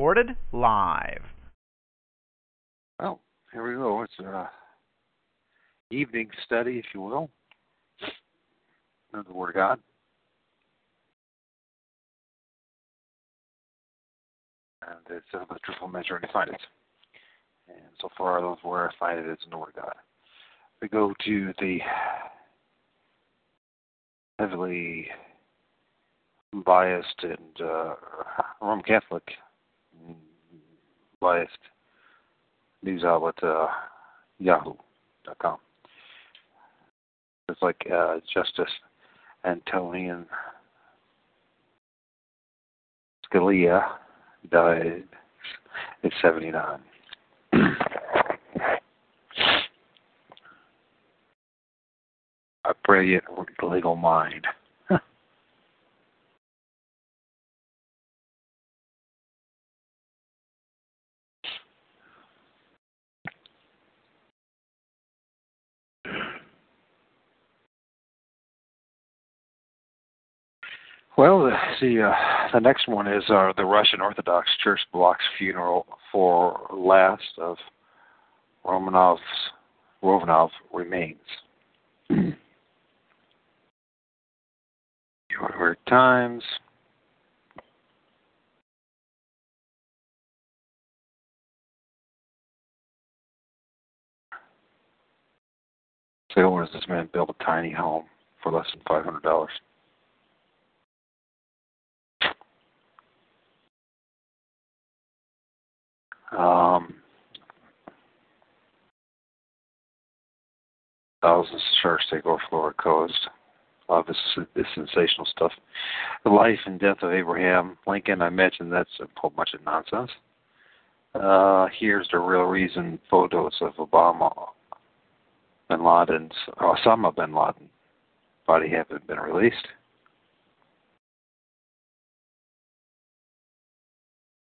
Recorded live. Well, here we go. It's a evening study, if you will, of the Word of God. And it's uh, the truthful measure and define it. And so far, those where I find it is in the Word of God. We go to the heavily biased and uh, Roman Catholic biased news outlet uh, Yahoo.com. It's like uh, Justice Antonin Scalia died at 79. A brilliant legal mind. Well, the uh, the next one is uh, the Russian Orthodox Church blocks funeral for last of Romanov's Romanov remains. New York Times. So, does this man build a tiny home for less than five hundred dollars? Um, thousands of sharks take over Florida coast. A lot of this, this sensational stuff. The life and death of Abraham Lincoln, I mentioned that's a whole bunch of nonsense. Uh, here's the real reason photos of Obama, bin Laden's, Osama bin Laden body haven't been released.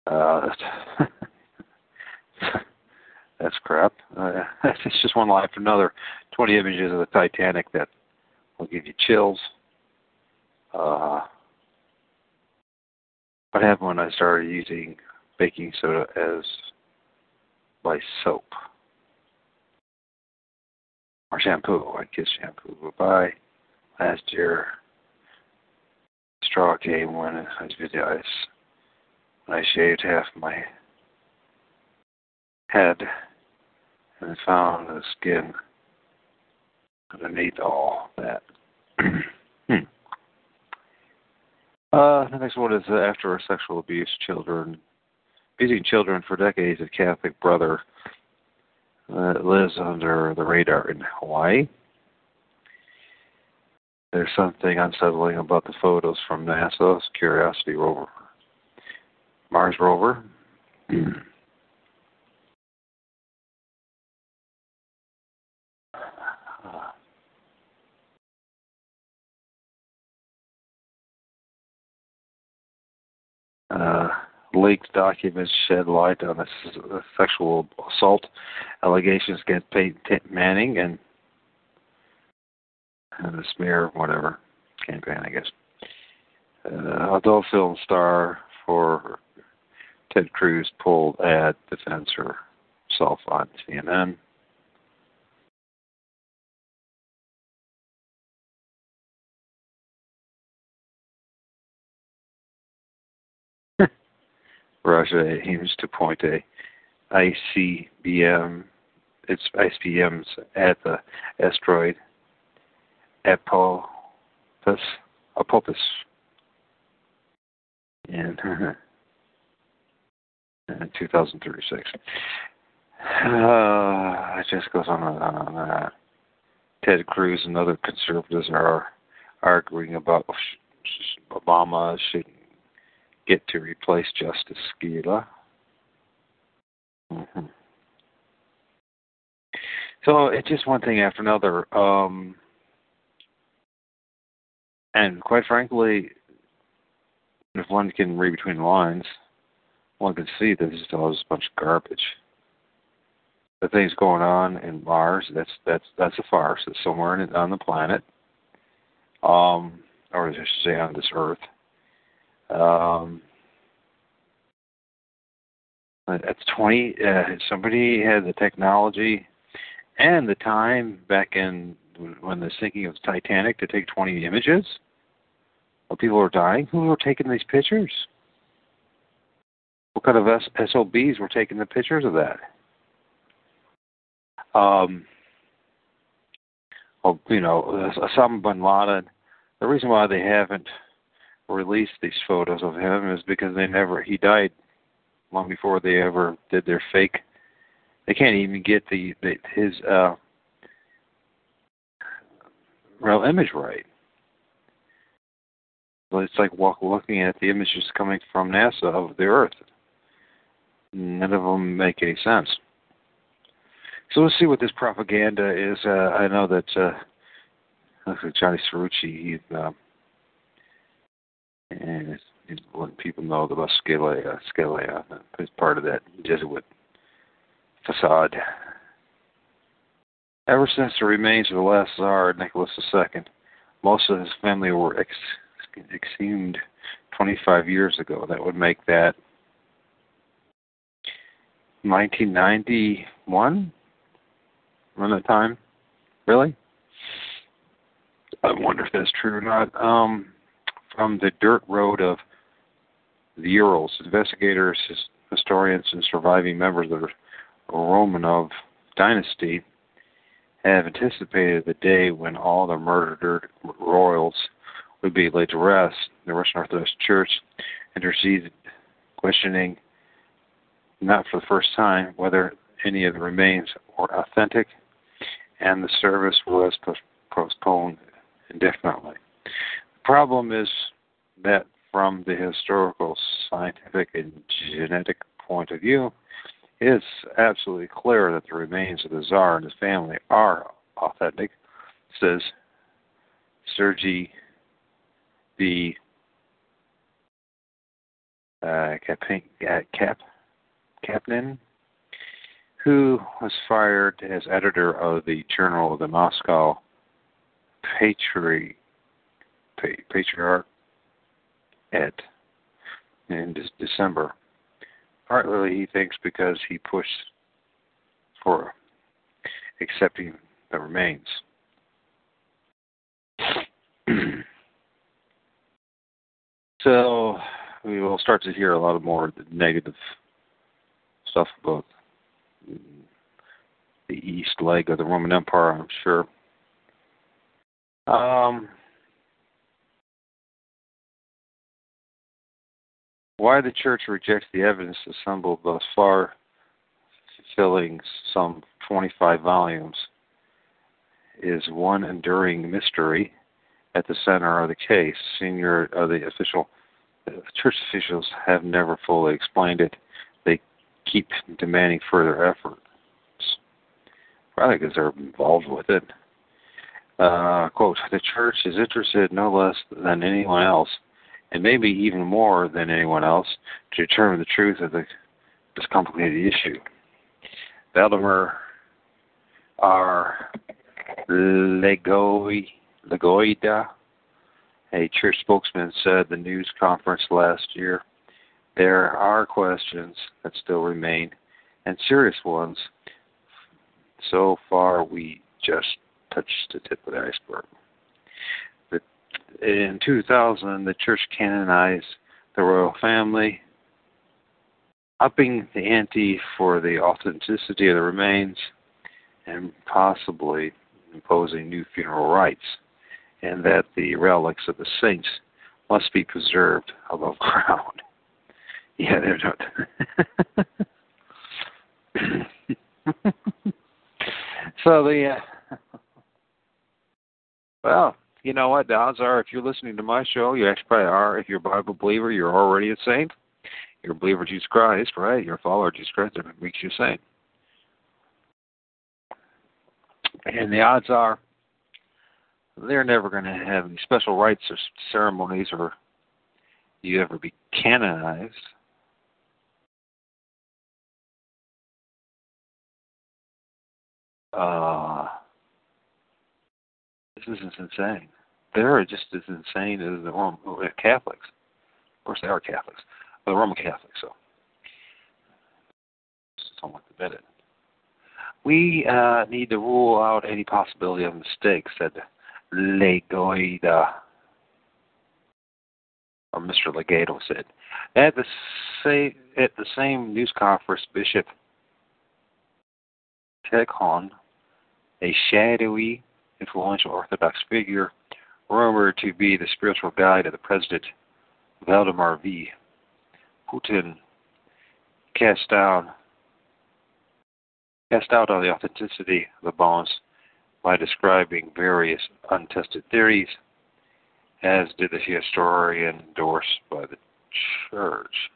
Uh, that's crap. Uh, it's just one lie after another. 20 images of the Titanic that will give you chills. Uh, what happened when I started using baking soda as my soap? Or shampoo. I kissed shampoo goodbye. Last year, straw came when I did ice. When I shaved half my head and found the skin underneath all that. hmm. Uh, the next one is uh, after sexual abuse, children abusing children for decades. A Catholic brother uh, lives under the radar in Hawaii. There's something unsettling about the photos from NASA's Curiosity rover, Mars rover. uh, leaked documents shed light on the sexual assault allegations against Peyton Manning and, and the smear, whatever, campaign, I guess. Uh, adult film star for Ted Cruz pulled ad defense herself on CNN. Russia aims to point a ICBM, its ICBMs at the asteroid Apophis, Apophis, in, in 2036. Uh, it just goes on and on and on. Ted Cruz and other conservatives are arguing about Obama should get to replace Justice Scalia. Mm-hmm. So it's just one thing after another. Um, and quite frankly, if one can read between the lines, one can see that this is all just a bunch of garbage. The things going on in Mars, that's that's that's a farce. It's somewhere in, on the planet, um, or I should say on this Earth. Um, that's twenty. Uh, somebody had the technology and the time back in when the sinking of the Titanic to take twenty images. While people were dying, who were taking these pictures? What kind of SOBs were taking the pictures of that? Um, well, you know, Osama bin Laden. The reason why they haven't released these photos of him is because they never. He died long before they ever did their fake. They can't even get the, the his uh, real image right. So it's like walk, looking at the images coming from NASA of the Earth. None of them make any sense. So let's see what this propaganda is. Uh, I know that uh, Johnny Ciarucci, he, uh, and he's letting people know about Scalia, Scalia is part of that Jesuit facade. Ever since the remains of the last Tsar, Nicholas II, most of his family were ex- exhumed 25 years ago. That would make that 1991 around that time. Really? I wonder if that's true or not. Um, from the dirt road of the Urals, investigators, historians, and surviving members of the Romanov dynasty have anticipated the day when all the murdered royals would be laid to rest. The Russian Orthodox Church interceded, questioning not for the first time whether any of the remains were authentic, and the service was postponed indefinitely. Problem is that from the historical, scientific, and genetic point of view, it's absolutely clear that the remains of the Tsar and his family are authentic, says Sergei V. Uh, Cap, Kapnin, who was fired as editor of the Journal of the Moscow Patri, Patriarch at in December. Partly, he thinks because he pushed for accepting the remains. so we will start to hear a lot of more negative stuff about the east leg of the Roman Empire, I'm sure. Um, why the church rejects the evidence assembled thus far, filling some 25 volumes, is one enduring mystery at the center of the case. Senior uh, the official the church officials have never fully explained it. They keep demanding further efforts. Probably because they're involved with it. Uh, quote, the church is interested no less than anyone else, and maybe even more than anyone else, to determine the truth of the, this complicated issue. Valdemar R. Legoi, Legoida, a church spokesman, said at the news conference last year there are questions that still remain, and serious ones. So far, we just touched the tip of the iceberg. In 2000, the church canonized the royal family, upping the ante for the authenticity of the remains and possibly imposing new funeral rites, and that the relics of the saints must be preserved above ground. Yeah, they're not. so the uh, well, you know what? The odds are, if you're listening to my show, you actually probably are. If you're a Bible believer, you're already a saint. You're a believer of Jesus Christ, right? You're a follower of Jesus Christ. That makes you a saint. And the odds are, they're never going to have any special rites or ceremonies or you ever be canonized. Uh, this is insane. They're just as insane as the Roman Catholics. Of course, they are Catholics, but the Roman Catholics. So, somewhat admit it. We uh, need to rule out any possibility of mistakes, said Legoida, or Mr. Legato said. At the, say, at the same news conference, Bishop Tikhon a shadowy, influential Orthodox figure rumored to be the spiritual guide of the President Vladimir V. Putin cast down cast doubt on the authenticity of the bones by describing various untested theories, as did the historian endorsed by the church.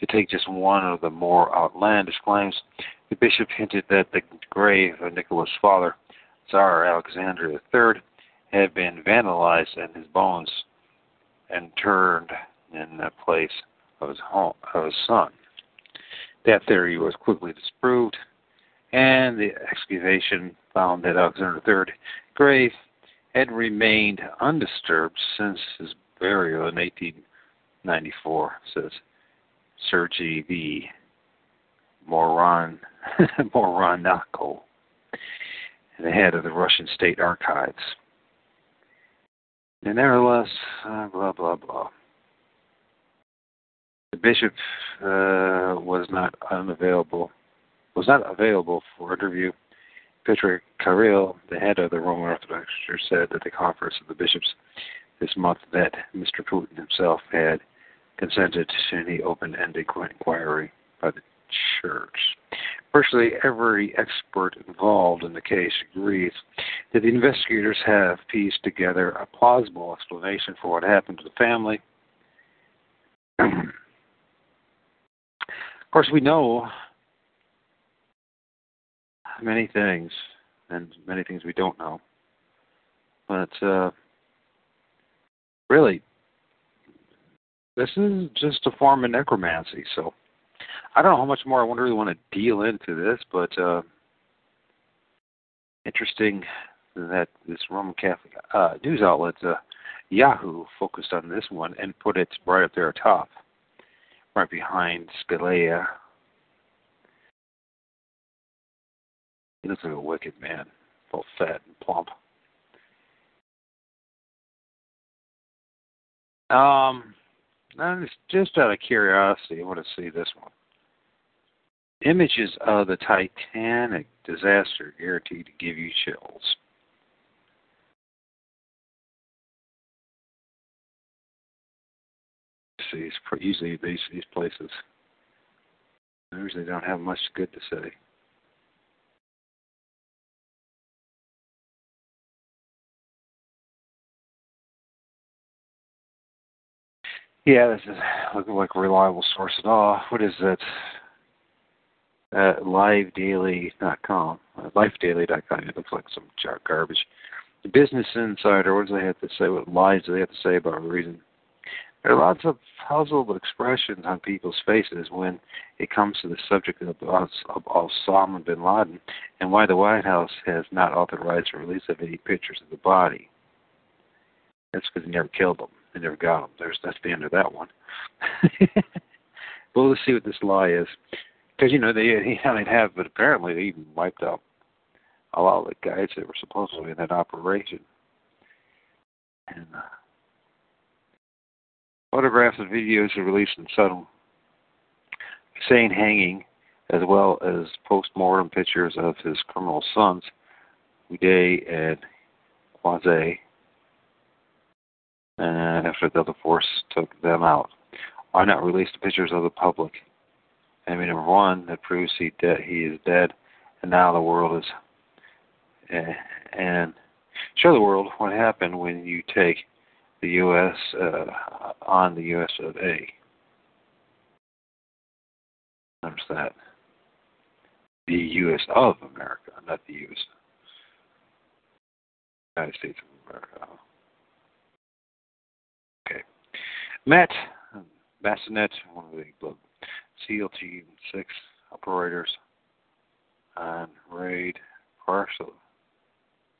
To take just one of the more outlandish claims, the bishop hinted that the grave of Nicholas' father, Tsar Alexander III, had been vandalized and his bones interned in the place of his home of his son. That theory was quickly disproved, and the excavation found that Alexander III's grave had remained undisturbed since his burial in 1894, says Sergei V. Moron, Moronako, the head of the Russian State Archives. And nevertheless, uh, blah blah blah. The bishop uh, was not unavailable, was not available for interview. Petr Kirill, the head of the Roman Orthodox Church, said at the conference of the bishops this month that Mr. Putin himself had consented to any open-ended inquiry by the church. Virtually every expert involved in the case agrees that the investigators have pieced together a plausible explanation for what happened to the family. of course, we know many things, and many things we don't know. But uh, really, this is just a form of necromancy. So I don't know how much more I want to really want to deal into this, but uh, interesting that this Roman Catholic uh, news outlet, uh, Yahoo, focused on this one and put it right up there atop, right behind Scalia. He looks like a wicked man, both fat and plump. Um, just out of curiosity, I want to see this one. Images of the Titanic disaster guaranteed to give you chills. See, it's pretty usually these these places usually don't have much good to say. Yeah, this is looking like a reliable source at oh, all. What is that? Uh, livedaily.com. Uh, lifedaily.com. It looks like some garbage. The Business Insider, what do they have to say? What lies do they have to say about reason? There are lots of puzzled expressions on people's faces when it comes to the subject of, of, of Osama bin Laden and why the White House has not authorized the release of any pictures of the body. That's because he never killed him. They never got them. There's that's the end of that one. well, let's see what this lie is, because you know they he they have, but apparently they even wiped out a lot of the guys that were supposedly in that operation. And uh, photographs and videos are released in Saddam Hussein hanging, as well as post-mortem pictures of his criminal sons, Uday and Qusay, and after the other force took them out. Why not release the pictures of the public? Mean, number one, that proves he de- he is dead, and now the world is. Uh, and show the world what happened when you take the U.S. Uh, on the U.S. of A. Notice that. The U.S. of America, not the U.S. United States of America. Okay. Matt Bissonnette, one of the SEAL Team 6 operators, and Raid partially,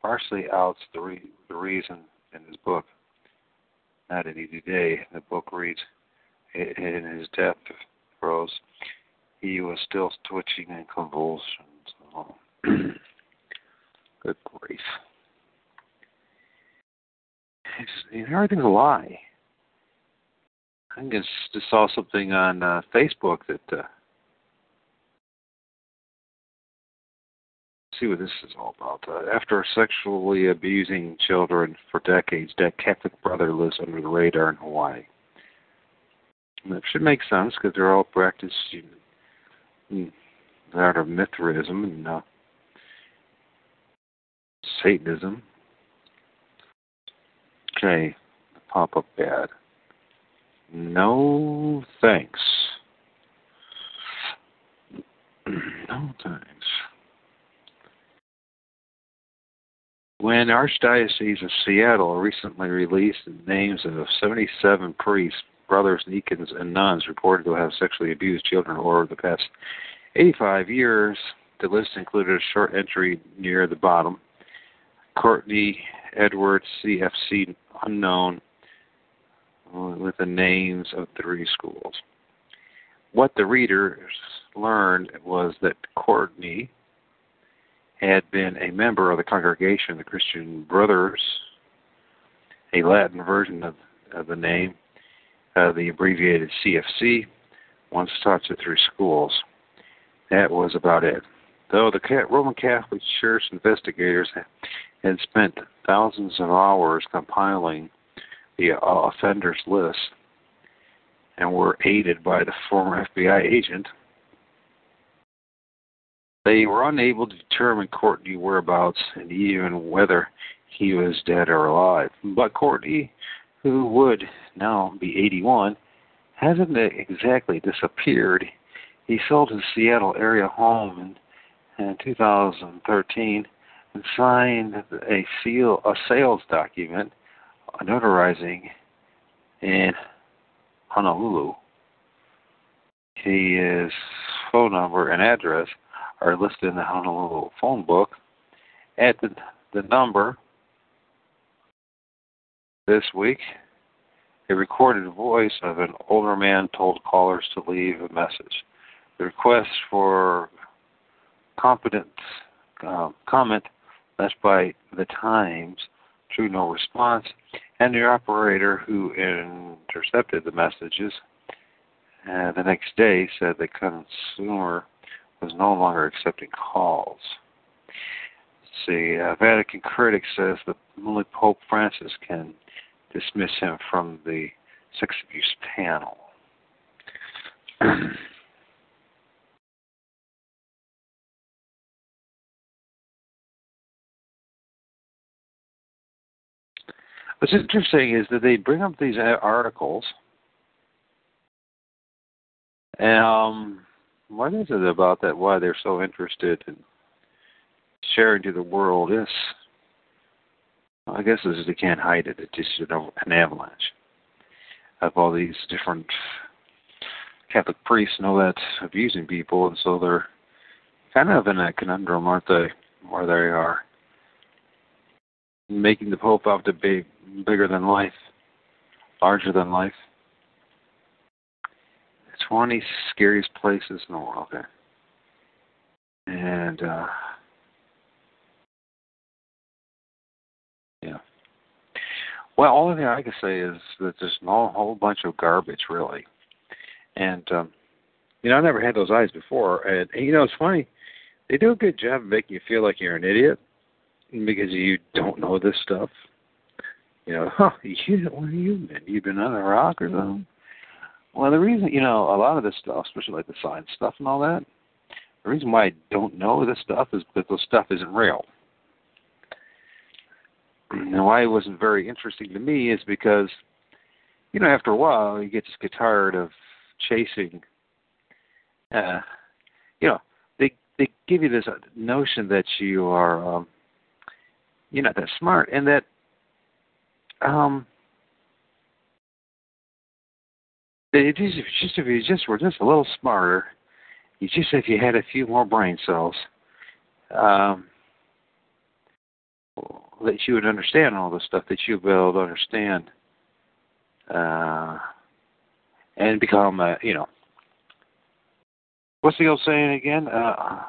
partially outs the, re, the reason in his book, Not an easy Day. The book reads, in his death throes, he was still twitching and convulsions. Good grief. It's, everything's a lie. I just, just saw something on uh, Facebook that uh, see what this is all about. Uh, after sexually abusing children for decades, that Catholic brother lives under the radar in Hawaii. And that should make sense because they're all practicing the art of Mithraism and uh, Satanism. Okay, pop up bad. No thanks. no thanks. When Archdiocese of Seattle recently released the names of 77 priests, brothers, deacons, and nuns reported to have sexually abused children over the past 85 years, the list included a short entry near the bottom. Courtney Edwards, CFC unknown, with the names of three schools. What the readers learned was that Courtney had been a member of the congregation, the Christian Brothers, a Latin version of, of the name, uh, the abbreviated CFC, once taught to three schools. That was about it. Though the Roman Catholic Church investigators had spent thousands of hours compiling the uh, offenders list and were aided by the former FBI agent, they were unable to determine Courtney whereabouts and even whether he was dead or alive. But Courtney, who would now be 81, hasn't exactly disappeared. He sold his Seattle area home in, in 2013 and signed a, seal, a sales document notarizing in Honolulu. His phone number and address are listed in the Honolulu phone book. At the, the number this week, a recorded voice of an older man told callers to leave a message. The request for competent uh, comment left by the Times drew no response, and the operator who intercepted the messages uh, the next day said the consumer was no longer accepting calls. Let's see, uh, Vatican critic says that only Pope Francis can dismiss him from the sex abuse panel. What's interesting is that they bring up these articles. Um, what is it about that? Why they're so interested in sharing to the world? Yes, I guess is they can't hide it. It's just an avalanche of all these different Catholic priests and all that abusing people, and so they're kind of in a conundrum, aren't they? Where they are making the Pope out to be bigger than life, larger than life. 20 scariest places in the world. Okay. And, uh, yeah. Well, all thing I can say is that there's a whole bunch of garbage, really. And, um, you know, I never had those eyes before. And, and, you know, it's funny. They do a good job of making you feel like you're an idiot because you don't know this stuff. You know, huh, you, what have you been? You've been on a rock or something? Well, the reason, you know, a lot of this stuff, especially like the science stuff and all that, the reason why I don't know this stuff is because this stuff isn't real. and why it wasn't very interesting to me is because, you know, after a while you get just get tired of chasing. Uh, you know, they they give you this notion that you are, um, you're not that smart, and that, um, it just, just if you just were just a little smarter, you just if you had a few more brain cells, um, that you would understand all the stuff that you'd be able to understand, uh, and become, a you know, what's the old saying again? Uh,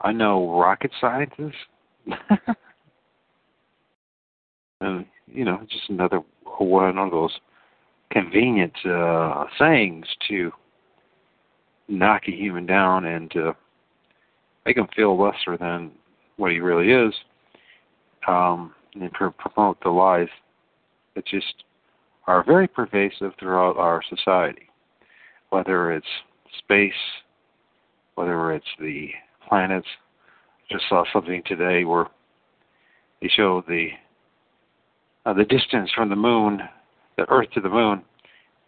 I know rocket scientists. and you know, just another one of those convenient uh, sayings to knock a human down and to make him feel lesser than what he really is, um, and pr- promote the lies that just are very pervasive throughout our society, whether it's space, whether it's the planets. I just saw something today where they showed the uh, the distance from the moon, the Earth to the moon,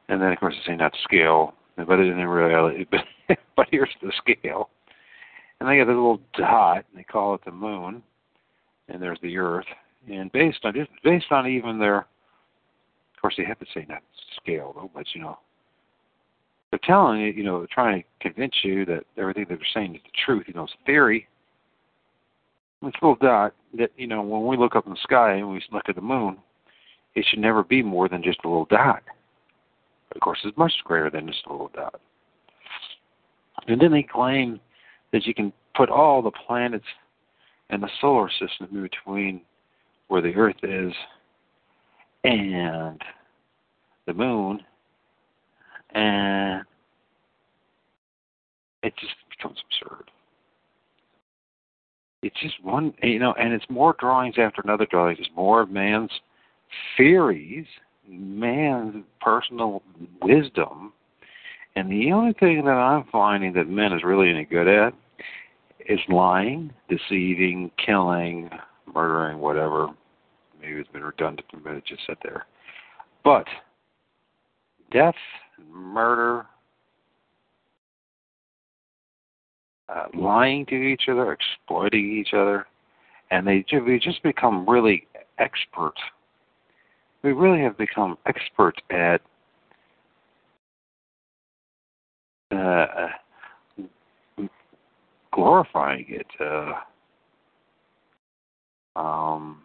and then of course they say not scale, but it isn't in reality, but, but here's the scale. And they got this little dot, and they call it the moon, and there's the Earth. And based on just based on even their, of course they have to say not scale though, but you know, they're telling you, you know, they're trying to convince you that everything that they're saying is the truth. You know, it's theory. This little dot that you know, when we look up in the sky and we look at the moon, it should never be more than just a little dot. Of course, it's much greater than just a little dot. And then they claim that you can put all the planets and the solar system in between where the Earth is and the moon, and it just becomes absurd. It's just one, you know, and it's more drawings after another drawing. It's more of man's theories, man's personal wisdom, and the only thing that I'm finding that men is really any good at is lying, deceiving, killing, murdering, whatever. Maybe it's been redundant, but it just sat there. But death, murder, uh, lying to each other, exploiting each other, and they we just become really expert. We really have become expert at uh, glorifying it. Uh, um,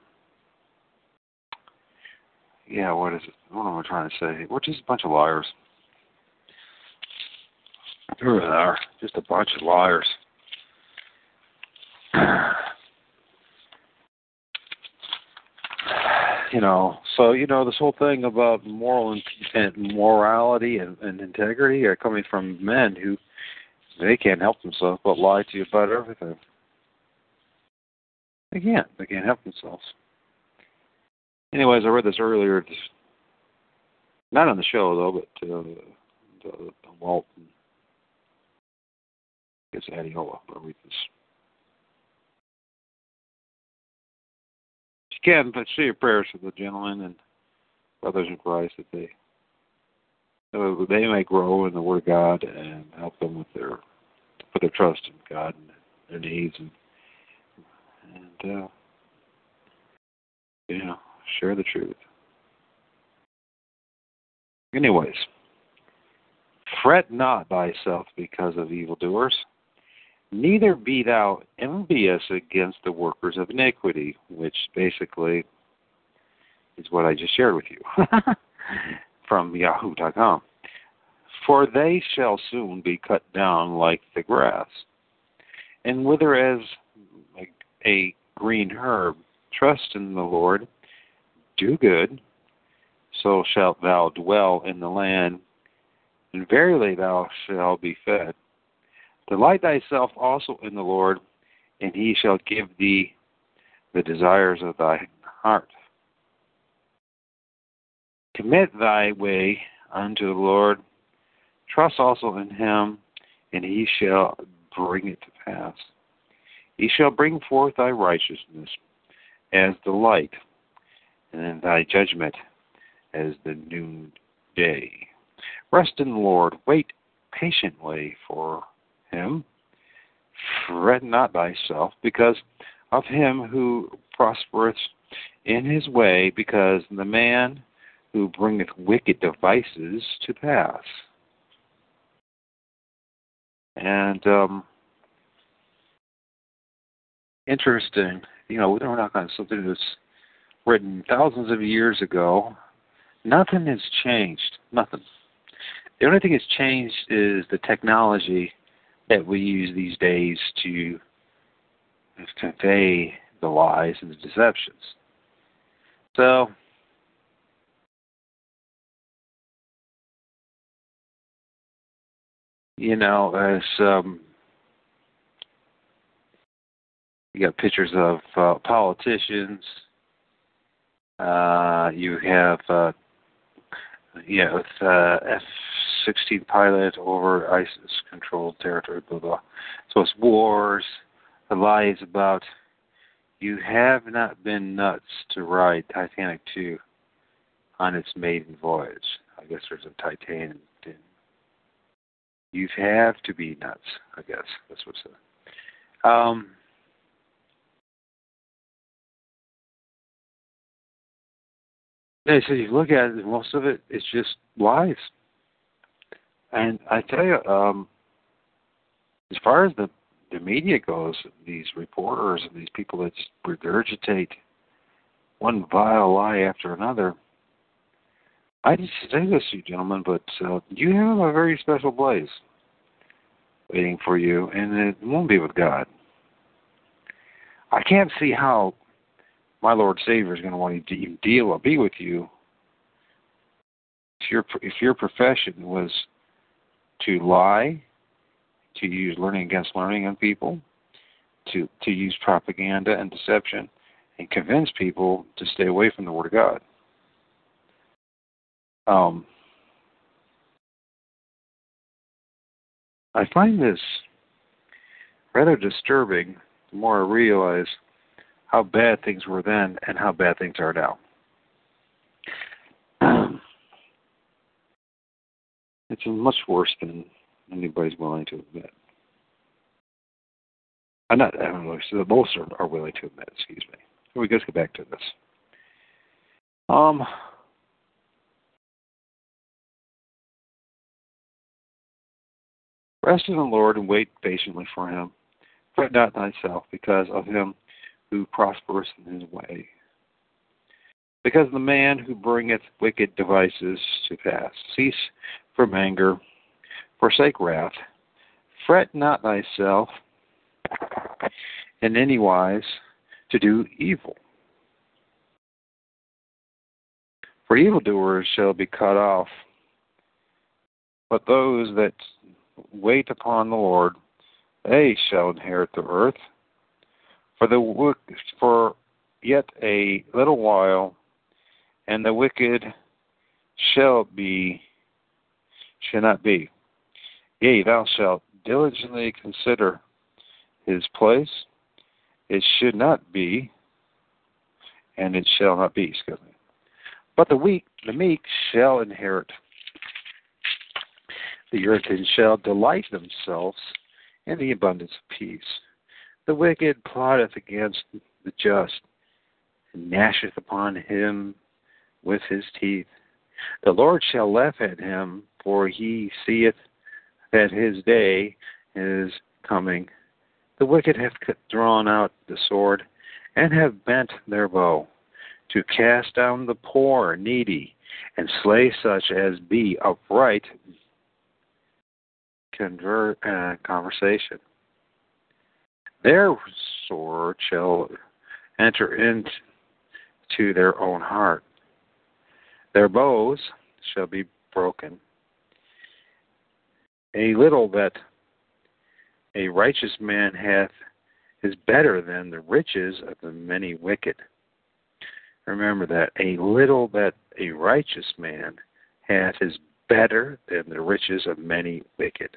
yeah, what is it? What am I trying to say? We're just a bunch of liars. Here they are, just a bunch of liars. you know, so you know this whole thing about moral and, and morality and, and integrity are coming from men who they can't help themselves but lie to you about everything. They can't. They can't help themselves. Anyways, I read this earlier. Not on the show though, but uh, the, the Walt. I guess Adiola. I'll read but say your prayers for the gentlemen and brothers in Christ that they so they may grow in the Word of God and help them with their put their trust in God and their needs and and uh, you know share the truth. Anyways, fret not thyself because of evildoers, neither be thou envious against the workers of iniquity, which basically is what I just shared with you from yahoo.com. For they shall soon be cut down like the grass, and wither as a green herb. Trust in the Lord, do good, so shalt thou dwell in the land, and verily thou shalt be fed. Delight thyself also in the Lord, and he shall give thee the desires of thy heart. Commit thy way unto the Lord, trust also in him, and he shall bring it to pass. He shall bring forth thy righteousness as the light, and thy judgment as the noonday. Rest in the Lord, wait patiently for him. Fret not thyself because of him who prospereth in his way, because the man who bringeth wicked devices to pass. And um, interesting, you know, we're not on something that's written thousands of years ago. Nothing has changed. Nothing. The only thing that's changed is the technology that we use these days to convey the lies and the deceptions. So, you know, as um, you got pictures of uh, politicians. Uh, you have, uh, you know, with uh, F-16 pilot over ISIS-controlled territory, blah blah. So it's wars, the lies about you have not been nuts to ride Titanic 2 on its maiden voyage. I guess there's a Titanic. You have to be nuts. I guess that's what's it. Um, Yeah, so you look at it, most of it is just lies. And I tell you, um, as far as the the media goes, these reporters and these people that regurgitate one vile lie after another. I just say this to you, gentlemen, but uh, you have a very special place waiting for you, and it won't be with God. I can't see how my Lord Savior is going to want to even deal or be with you if your if your profession was to lie, to use learning against learning on people, to to use propaganda and deception, and convince people to stay away from the Word of God. Um, I find this rather disturbing the more I realize how bad things were then and how bad things are now. It's much worse than anybody's willing to admit. I'm not, I don't know, so most are, are willing to admit, excuse me. So we just get back to this. Um, Rest in the Lord and wait patiently for him. Fret not thyself because of him who prospereth in his way. Because the man who bringeth wicked devices to pass, cease from anger, forsake wrath, fret not thyself in any wise to do evil. For evildoers shall be cut off, but those that wait upon the Lord, they shall inherit the earth. For the for yet a little while, and the wicked shall be shall not be. Yea, thou shalt diligently consider his place. It should not be, and it shall not be. Excuse me. But the weak, the meek shall inherit the earth and shall delight themselves in the abundance of peace. The wicked plotteth against the just, and gnasheth upon him with his teeth. The Lord shall laugh at him, for he seeth that his day is coming. The wicked have drawn out the sword, and have bent their bow, to cast down the poor needy, and slay such as be upright. Convert uh, conversation. Their sword shall enter into their own heart. Their bows shall be broken. A little that a righteous man hath is better than the riches of the many wicked. Remember that a little that a righteous man hath is better than the riches of many wicked.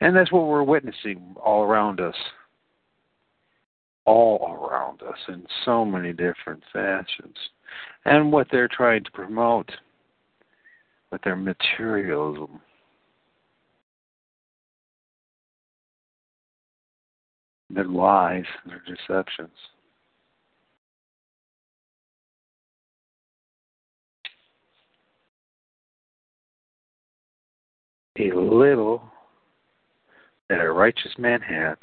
And that's what we're witnessing all around us all around us in so many different fashions. and what they're trying to promote with their materialism. Their lies, their deceptions. A little that a righteous man hath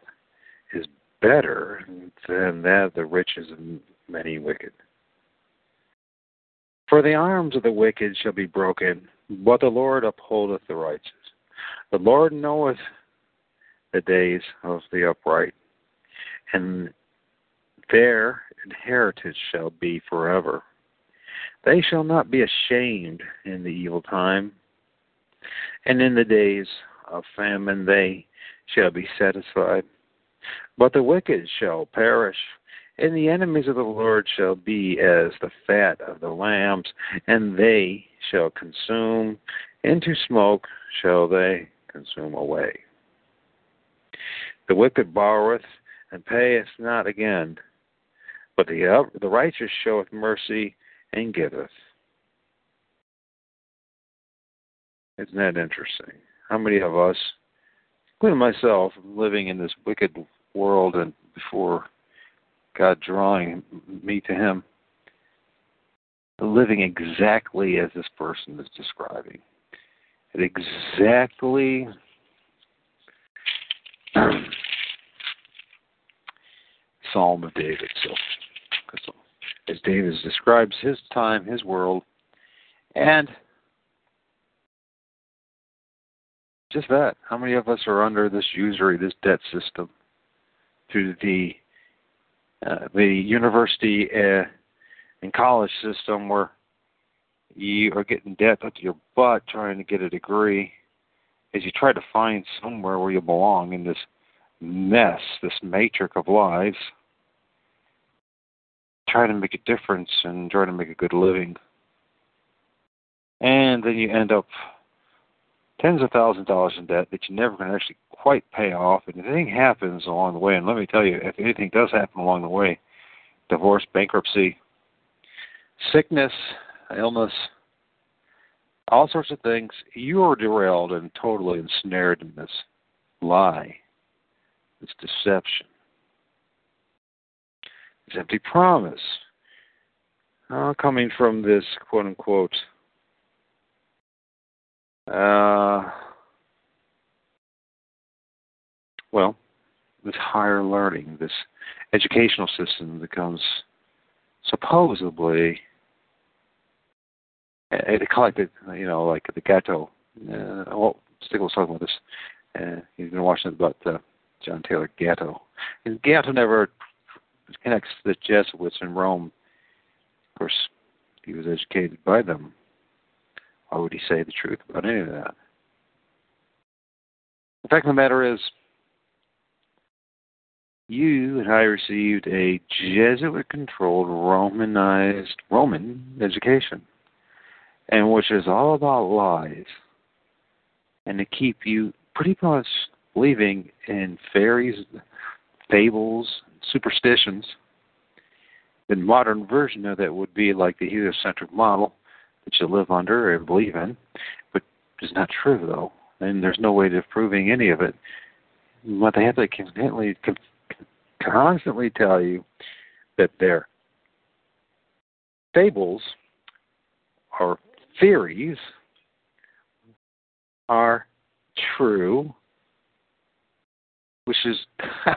is better than that the riches of many wicked. For the arms of the wicked shall be broken, but the Lord upholdeth the righteous. The Lord knoweth the days of the upright, and their inheritance shall be forever. They shall not be ashamed in the evil time, and in the days of famine they shall be satisfied. But the wicked shall perish, and the enemies of the Lord shall be as the fat of the lambs, and they shall consume, into smoke shall they consume away. The wicked borroweth and payeth not again, but the, uh, the righteous showeth mercy and giveth. Isn't that interesting? How many of us, including myself, living in this wicked world and before God drawing me to Him, living exactly as this person is describing. It exactly Psalm of David. So, as David describes his time, his world, and just that. How many of us are under this usury, this debt system, through the uh, the university uh, and college system, where you are getting debt up to your butt trying to get a degree, as you try to find somewhere where you belong in this mess, this matrix of lives, trying to make a difference and trying to make a good living, and then you end up tens of thousands of dollars in debt that you're never can actually quite pay off. And if anything happens along the way, and let me tell you, if anything does happen along the way, divorce, bankruptcy, sickness, illness, all sorts of things, you are derailed and totally ensnared in this lie, this deception, this empty promise. Uh, coming from this quote unquote uh, well, this higher learning, this educational system becomes supposedly they it the you know like the ghetto. Uh, well, Stiglitz talking about this. Uh, he's been watching about uh, John Taylor Gatto. And Gatto never connects the Jesuits in Rome. Of course, he was educated by them. Why would he say the truth about any of that? The fact of the matter is, you and I received a Jesuit controlled Romanized Roman education, and which is all about lies and to keep you pretty much believing in fairies, fables, superstitions. The modern version of that would be like the heliocentric model, that you live under and believe in, but it's not true though, and there's no way of proving any of it. What they have to constantly, constantly tell you that their fables or theories are true, which is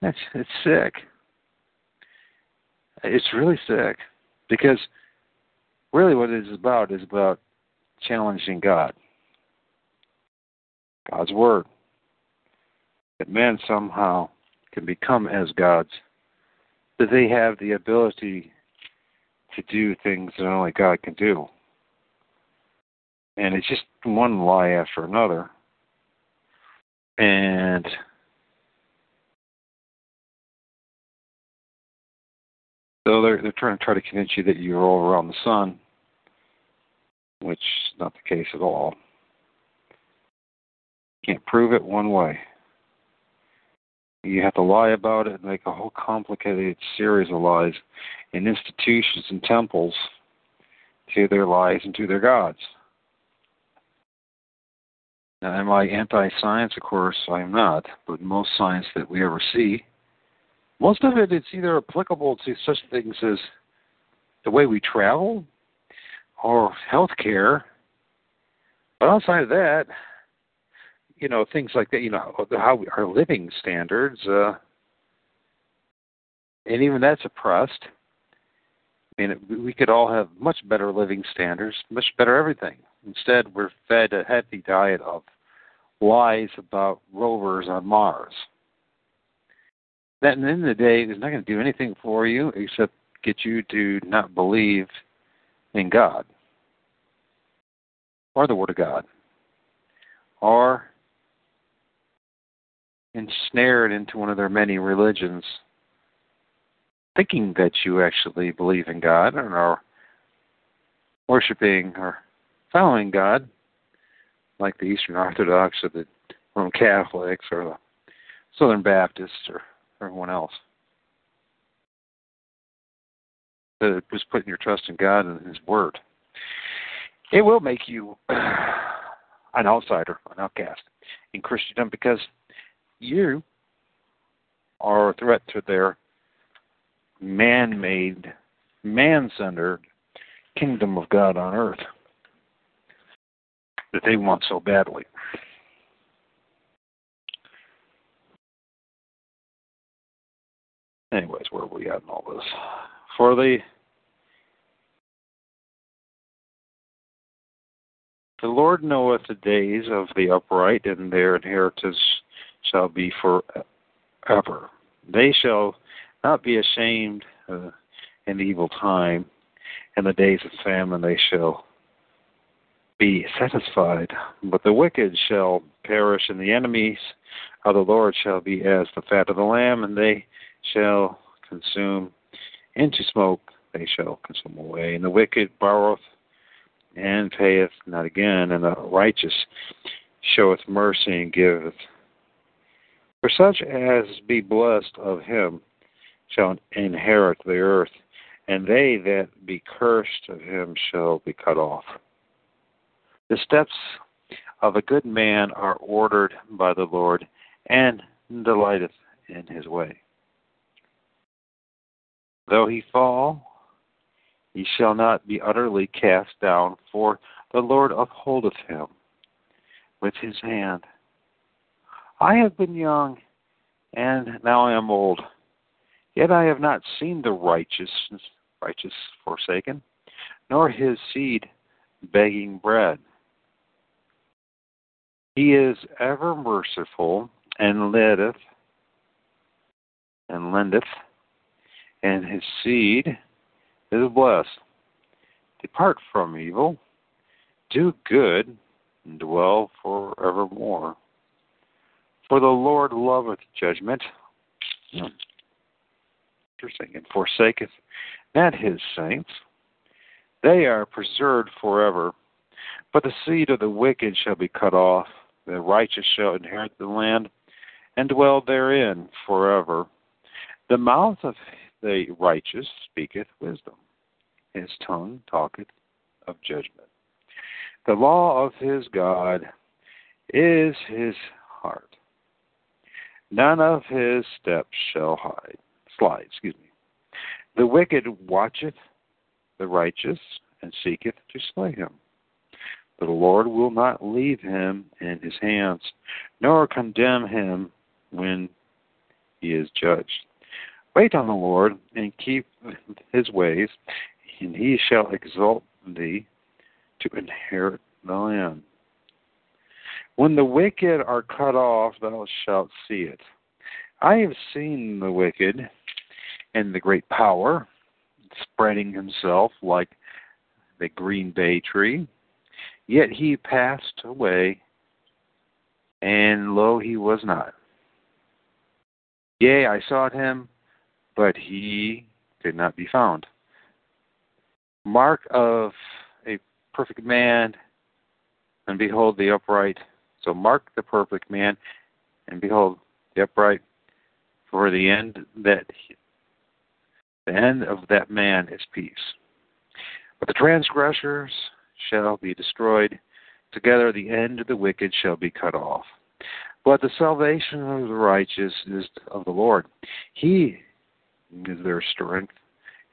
that's it's sick. It's really sick because really what it is about is about challenging God, God's Word. That men somehow can become as gods, that they have the ability to do things that only God can do. And it's just one lie after another. And So they're they're trying to try to convince you that you're all around the sun, which is not the case at all. Can't prove it one way. You have to lie about it, and make a whole complicated series of lies in institutions and temples to their lies and to their gods. Now, am I anti science? Of course, I'm not. But most science that we ever see, most of it, it's either applicable to such things as the way we travel or healthcare. But outside of that, you know, things like that, you know, how we, our living standards, uh, and even that's oppressed. I mean, we could all have much better living standards, much better everything. Instead, we're fed a heavy diet of lies about rovers on Mars. That, in the end of the day, is not going to do anything for you except get you to not believe in God or the Word of God. Or ensnared into one of their many religions, thinking that you actually believe in God and are worshiping or following God, like the Eastern Orthodox or the Roman Catholics or the Southern Baptists or everyone else. That was putting your trust in God and His Word. It will make you an outsider, an outcast in Christendom because you are a threat to their man made, man centered kingdom of God on earth that they want so badly. Anyways, where are we at in all this? For the the Lord knoweth the days of the upright, and their inheritance shall be forever. They shall not be ashamed uh, in evil time. In the days of famine they shall be satisfied. But the wicked shall perish, and the enemies of the Lord shall be as the fat of the lamb, and they shall consume into smoke, they shall consume away. And the wicked borroweth and payeth not again, and the righteous showeth mercy and giveth for such as be blessed of him shall inherit the earth, and they that be cursed of him shall be cut off. The steps of a good man are ordered by the Lord, and delighteth in his way. Though he fall, he shall not be utterly cast down, for the Lord upholdeth him with his hand. I have been young, and now I am old. Yet I have not seen the righteous righteous forsaken, nor his seed begging bread. He is ever merciful and letteth and lendeth, and his seed is blessed. Depart from evil, do good, and dwell forevermore. For the Lord loveth judgment. Hmm. Interesting. And forsaketh not his saints. They are preserved forever. But the seed of the wicked shall be cut off. The righteous shall inherit the land and dwell therein forever. The mouth of the righteous speaketh wisdom. His tongue talketh of judgment. The law of his God is his heart. None of his steps shall hide, slide. Excuse me. The wicked watcheth the righteous and seeketh to slay him. But the Lord will not leave him in his hands, nor condemn him when he is judged. Wait on the Lord and keep his ways, and he shall exalt thee to inherit the land. When the wicked are cut off, thou shalt see it. I have seen the wicked and the great power, spreading himself like the green bay tree. Yet he passed away, and lo, he was not. Yea, I sought him, but he could not be found. Mark of a perfect man, and behold the upright so mark the perfect man, and behold, the upright for the end that the end of that man is peace. But the transgressors shall be destroyed. Together the end of the wicked shall be cut off. But the salvation of the righteous is of the Lord. He is their strength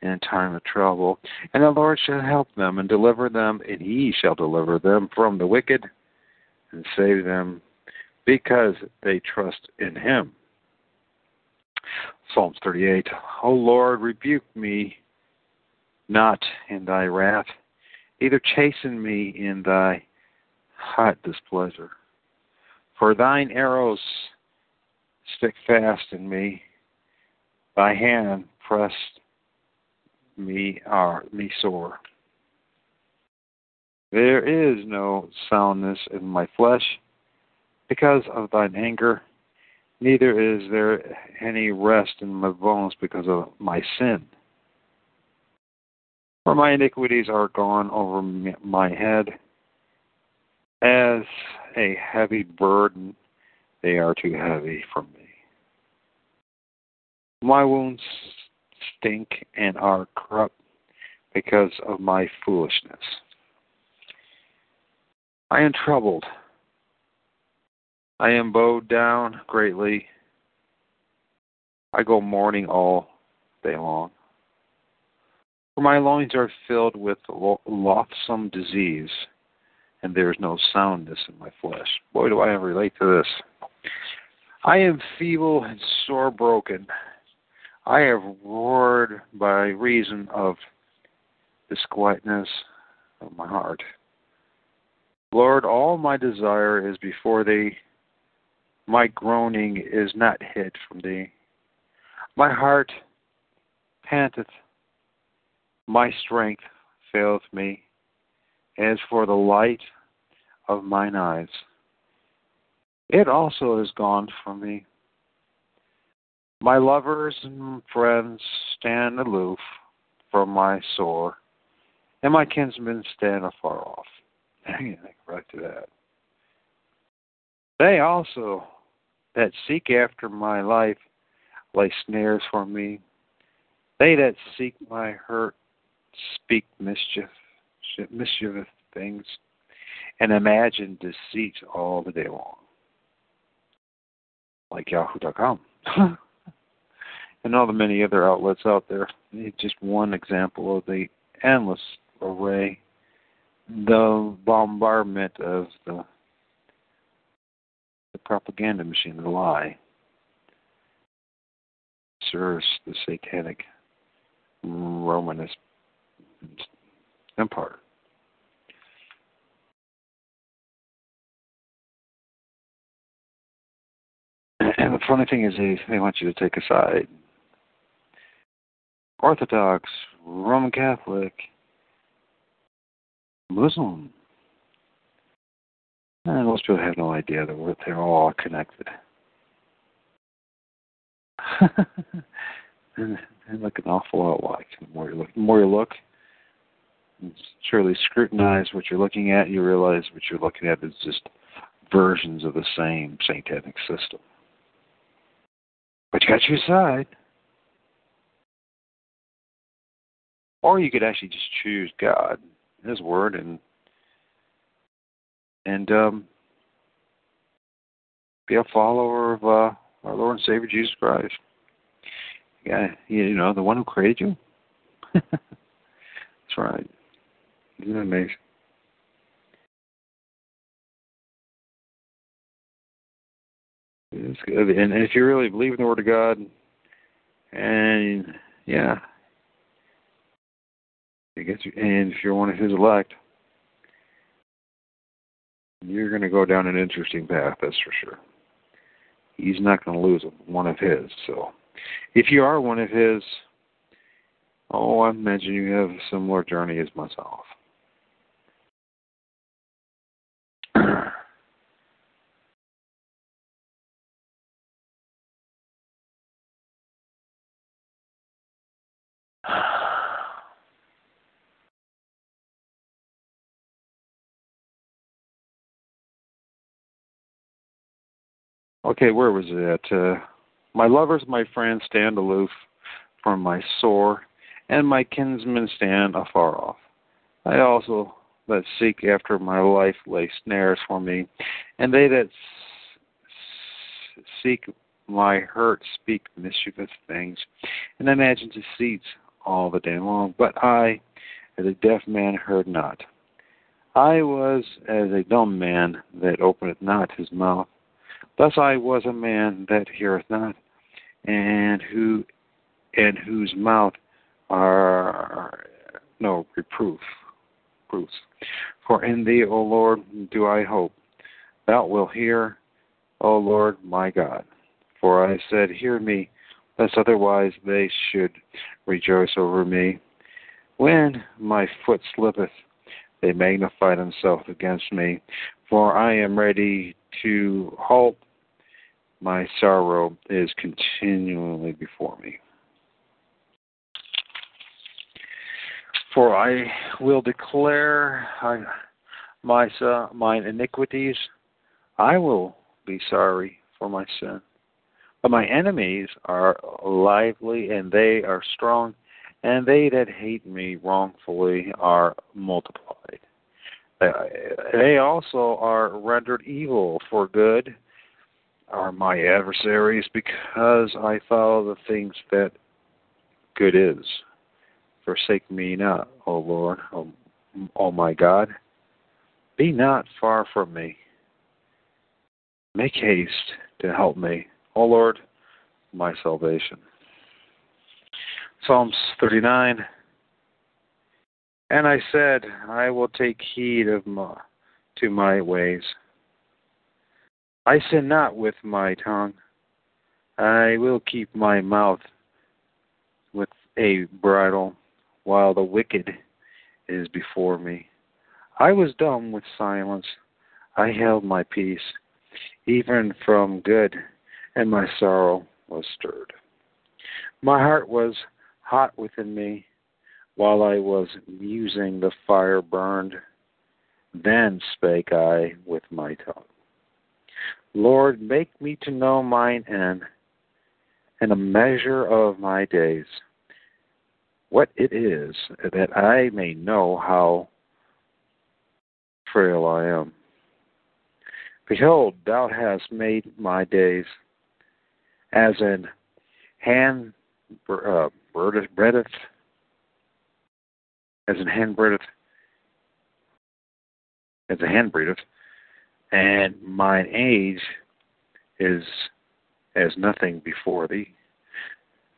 in time of trouble. And the Lord shall help them and deliver them, and he shall deliver them from the wicked and save them because they trust in him. Psalms 38 O Lord, rebuke me not in thy wrath, neither chasten me in thy hot displeasure. For thine arrows stick fast in me, thy hand pressed me are me sore. There is no soundness in my flesh because of thine anger, neither is there any rest in my bones because of my sin. For my iniquities are gone over my head as a heavy burden, they are too heavy for me. My wounds stink and are corrupt because of my foolishness. I am troubled. I am bowed down greatly. I go mourning all day long. For my loins are filled with loathsome disease, and there is no soundness in my flesh. Boy, do I relate to this. I am feeble and sore broken. I have roared by reason of the quietness of my heart. Lord, all my desire is before thee. My groaning is not hid from thee. My heart panteth, my strength faileth me. As for the light of mine eyes, it also is gone from me. My lovers and friends stand aloof from my sore, and my kinsmen stand afar off. Right to that. They also that seek after my life lay snares for me. They that seek my hurt speak mischief, mischievous things, and imagine deceit all the day long. Like Yahoo.com. and all the many other outlets out there. Just one example of the endless array, the bombardment of the the propaganda machine, the lie, serves the satanic Romanist empire. And the funny thing is, they, they want you to take a side Orthodox, Roman Catholic, Muslim. And most people have no idea that they're all connected. and they look an awful lot alike. The more you look, the more you look, surely scrutinize what you're looking at, you realize what you're looking at is just versions of the same satanic system. But you got your side. Or you could actually just choose God, His Word, and and um, be a follower of uh, our Lord and Savior Jesus Christ. Yeah, you know, the one who created you. That's right. Isn't that amazing? It's good. And if you really believe in the Word of God, and yeah, and if you're one of his elect, you're going to go down an interesting path, that's for sure. He's not going to lose one of his. So, if you are one of his, oh, I imagine you have a similar journey as myself. Okay, where was it? Uh, My lovers, my friends, stand aloof from my sore, and my kinsmen stand afar off. I also that seek after my life lay snares for me, and they that s- seek my hurt speak mischievous things, and imagine deceits all the day long. But I, as a deaf man, heard not. I was as a dumb man that openeth not his mouth. Thus I was a man that heareth not, and who and whose mouth are no reproof proofs. For in thee, O Lord, do I hope. Thou wilt hear, O Lord my God. For I said, Hear me, lest otherwise they should rejoice over me. When my foot slippeth, they magnify themselves against me. For I am ready to halt. My sorrow is continually before me. For I will declare my mine iniquities. I will be sorry for my sin. But my enemies are lively and they are strong, and they that hate me wrongfully are multiplied. They also are rendered evil for good, are my adversaries, because I follow the things that good is. Forsake me not, O Lord, O, o my God. Be not far from me. Make haste to help me, O Lord, my salvation. Psalms 39. And I said, I will take heed of my, to my ways. I sin not with my tongue. I will keep my mouth with a bridle while the wicked is before me. I was dumb with silence. I held my peace, even from good, and my sorrow was stirred. My heart was hot within me while I was musing, the fire burned. Then spake I with my tongue. Lord, make me to know mine end and a measure of my days, what it is, that I may know how frail I am. Behold, thou hast made my days as an hand uh, breadeth as an hand breadeth, as a hand and mine age is as nothing before thee.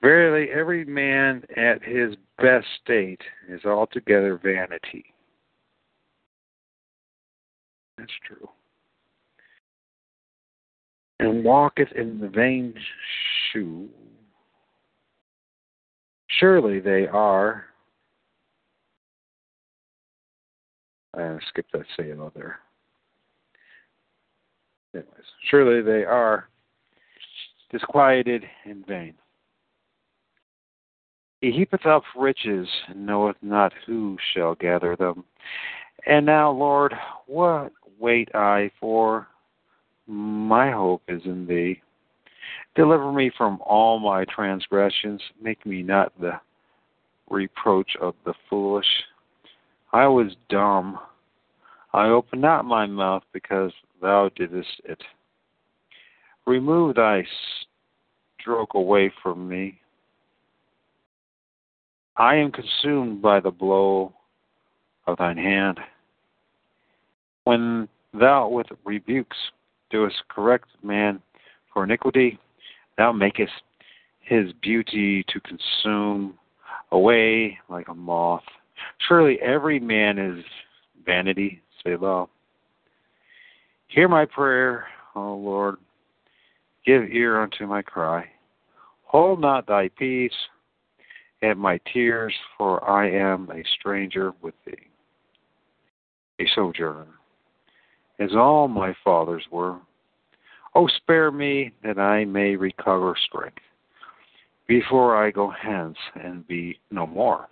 Verily, every man at his best state is altogether vanity. That's true. And walketh in the vain shoe. Surely they are Uh, skip that Selah there. Anyways, surely they are disquieted in vain. He heapeth up riches, and knoweth not who shall gather them. And now, Lord, what wait I for? My hope is in thee. Deliver me from all my transgressions. Make me not the reproach of the foolish I was dumb. I opened not my mouth because thou didst it. Remove thy stroke away from me. I am consumed by the blow of thine hand. When thou with rebukes doest correct man for iniquity, thou makest his beauty to consume away like a moth. Surely every man is vanity, Say Selah. Hear my prayer, O Lord. Give ear unto my cry. Hold not thy peace at my tears, for I am a stranger with thee, a sojourner, as all my fathers were. O spare me that I may recover strength before I go hence and be no more.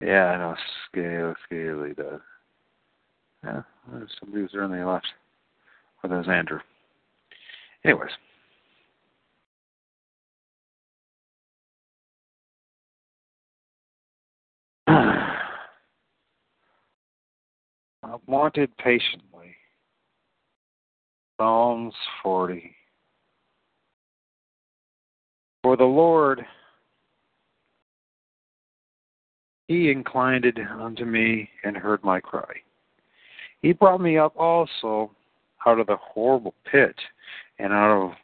Yeah, I know. Scaly, scaly does. Yeah, somebody was there and they left. Or was Andrew. Anyways. I've wanted patiently. Psalms 40. For the Lord, He inclined unto me and heard my cry. He brought me up also out of the horrible pit and out of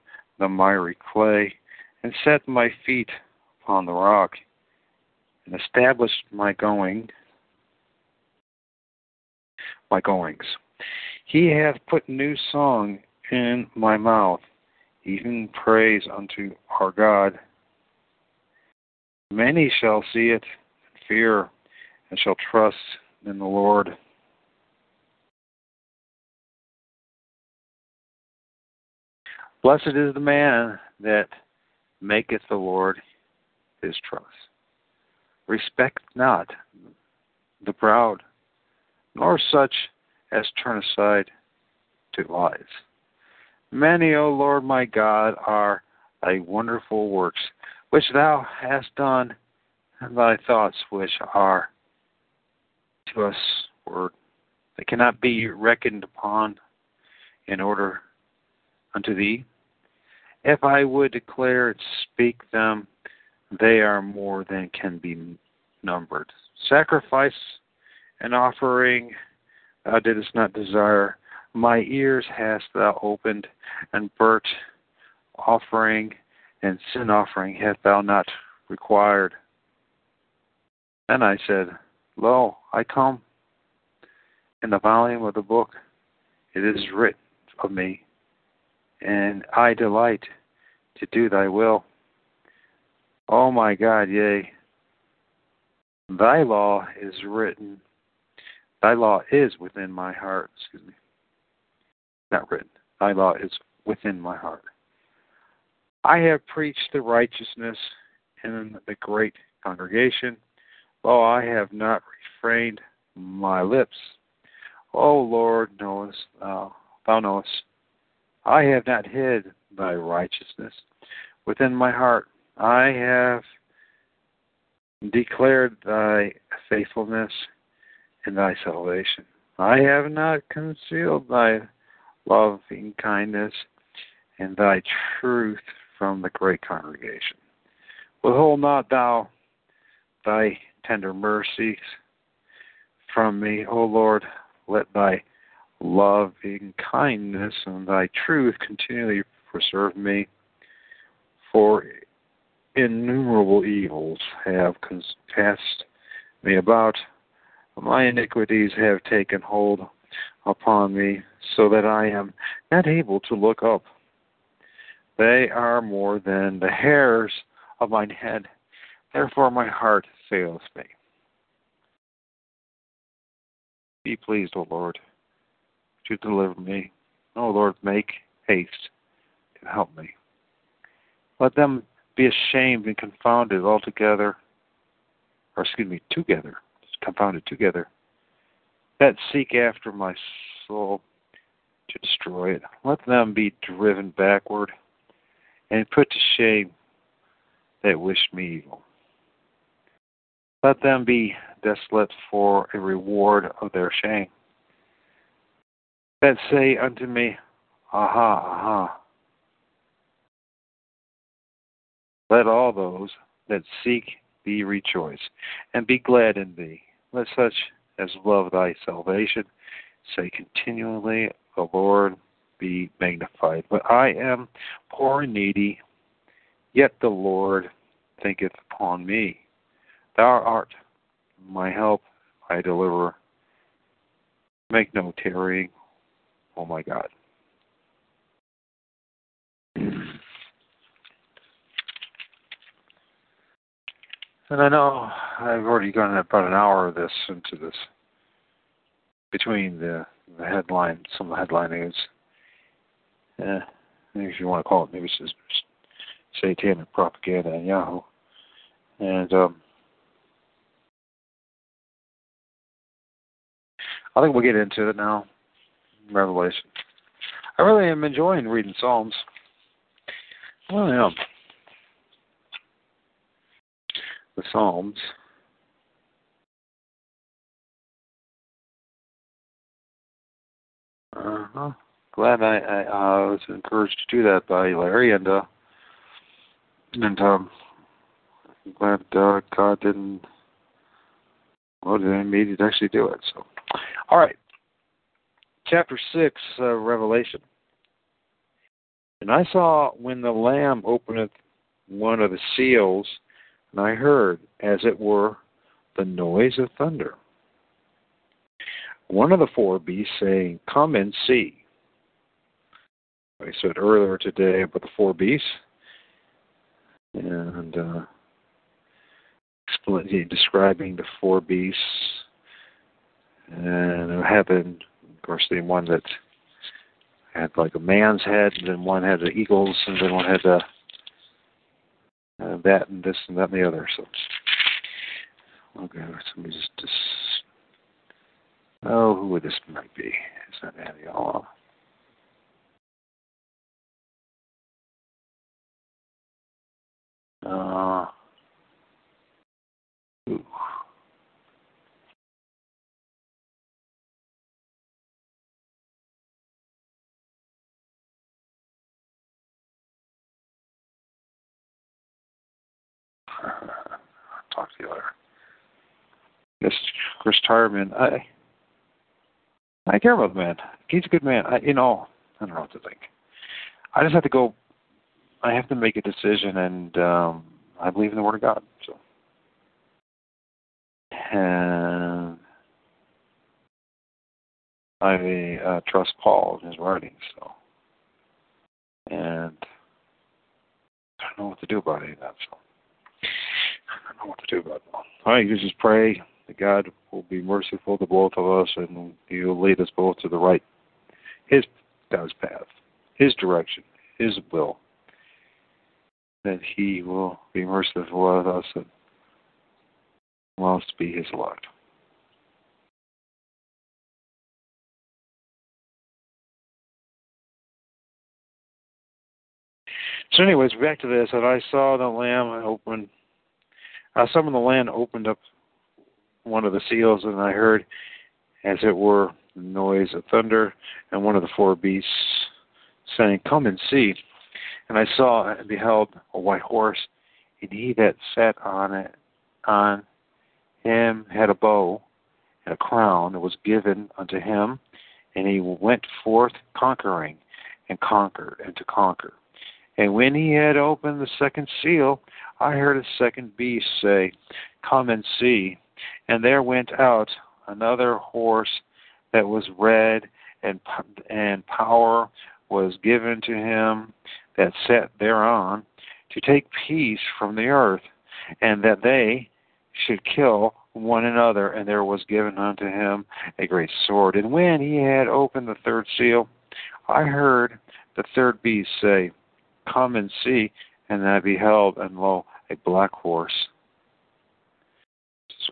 the miry clay, and set my feet upon the rock, and established my going my goings. He hath put new song in my mouth, even praise unto our God. Many shall see it fear, and shall trust in the Lord. Blessed is the man that maketh the Lord his trust. Respect not the proud, nor such as turn aside to lies. Many, O Lord my God, are thy wonderful works, which thou hast done, and thy thoughts which are to us word. They cannot be reckoned upon in order unto thee. If I would declare and speak them, they are more than can be numbered. Sacrifice and offering thou didst not desire. My ears hast thou opened, and burnt offering and sin offering hast thou not required. Then I said, Lo, I come. In the volume of the book it is written of me, and I delight to do thy will. Oh my God, yea, thy law is written Thy law is within my heart. Excuse me. Not written. Thy law is within my heart. I have preached the righteousness in the great congregation. Lo, I have not refrained my lips. O Lord, knowest thou, uh, thou knowest, I have not hid thy righteousness within my heart. I have declared thy faithfulness and thy salvation. I have not concealed thy loving kindness and thy truth from the great congregation. Withhold not thou thy tender mercies from me, O Lord. Let thy loving kindness and thy truth continually preserve me. For innumerable evils have cast me about my iniquities have taken hold upon me, so that I am not able to look up. They are more than the hairs of mine head, therefore my heart fails me. Be pleased, O Lord, to deliver me. O Lord, make haste and help me. Let them be ashamed and confounded altogether, or excuse me, together confounded together, that seek after my soul to destroy it. Let them be driven backward and put to shame that wish me evil. Let them be desolate for a reward of their shame. That say unto me, Aha, aha. Let all those that seek thee rejoice, and be glad in thee. Let such as love thy salvation say continually, The Lord be magnified. But I am poor and needy, yet the Lord thinketh upon me. Thou art my help, I deliver. Make no tarrying, oh my God. And I know I've already gone about an hour of this into this between the, the headline, some of the headline news. Eh, if you want to call it, maybe it's satanic propaganda on Yahoo. And um, I think we'll get into it now. Revelation. I really am enjoying reading Psalms. I really am. The Psalms. Uh-huh. Glad I, I was encouraged to do that by Larry, and uh, and um, glad uh, God didn't motivate me to actually do it. So, all right, chapter six, uh, Revelation. And I saw when the Lamb openeth one of the seals, and I heard, as it were, the noise of thunder. One of the four beasts saying, Come and see. I said earlier today about the four beasts, and uh, describing the four beasts, and it happened. of course, the one that had like a man's head, and then one had the eagles, and then one had the uh, that and this and that and the other. So, okay, let me just, just oh, who would this might be? It's not Andy all. Uh. talk to you later. This is Chris Tyerman, I I care about the man. He's a good man. I, you know, I don't know what to think. I just have to go. I have to make a decision, and um I believe in the Word of God. So, and I uh, trust Paul in his writings. So, and I don't know what to do about any of that. So. Know what to do about that. All right, just pray that God will be merciful to both of us and He'll lead us both to the right, His God's path, His direction, His will. That He will be merciful with us and allow us to be His elect. So, anyways, back to this. And I saw the Lamb open uh, some of the land opened up one of the seals, and I heard, as it were, the noise of thunder, and one of the four beasts saying, Come and see. And I saw and beheld a white horse, and he that sat on it on him had a bow and a crown that was given unto him, and he went forth conquering and conquered and to conquer. And when he had opened the second seal, I heard a second beast say, Come and see. And there went out another horse that was red, and and power was given to him that sat thereon to take peace from the earth, and that they should kill one another. And there was given unto him a great sword. And when he had opened the third seal, I heard the third beast say, Come and see. And then I beheld, and lo, a black horse.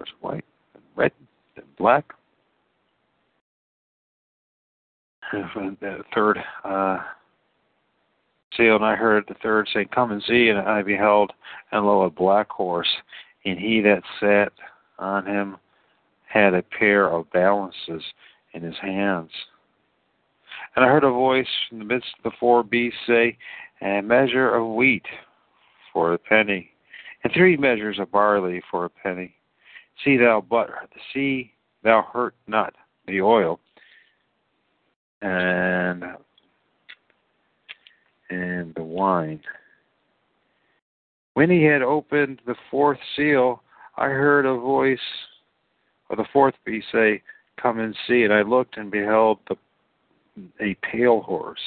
Of white, and red, and black. And the third uh, seal, and I heard the third say, Come and see. And I beheld, and lo, a black horse. And he that sat on him had a pair of balances in his hands. And I heard a voice in the midst of the four beasts say, a measure of wheat for a penny, and three measures of barley for a penny. See thou but see thou hurt not the oil, and and the wine. When he had opened the fourth seal, I heard a voice of the fourth beast say, Come and see. And I looked and beheld the, a pale horse,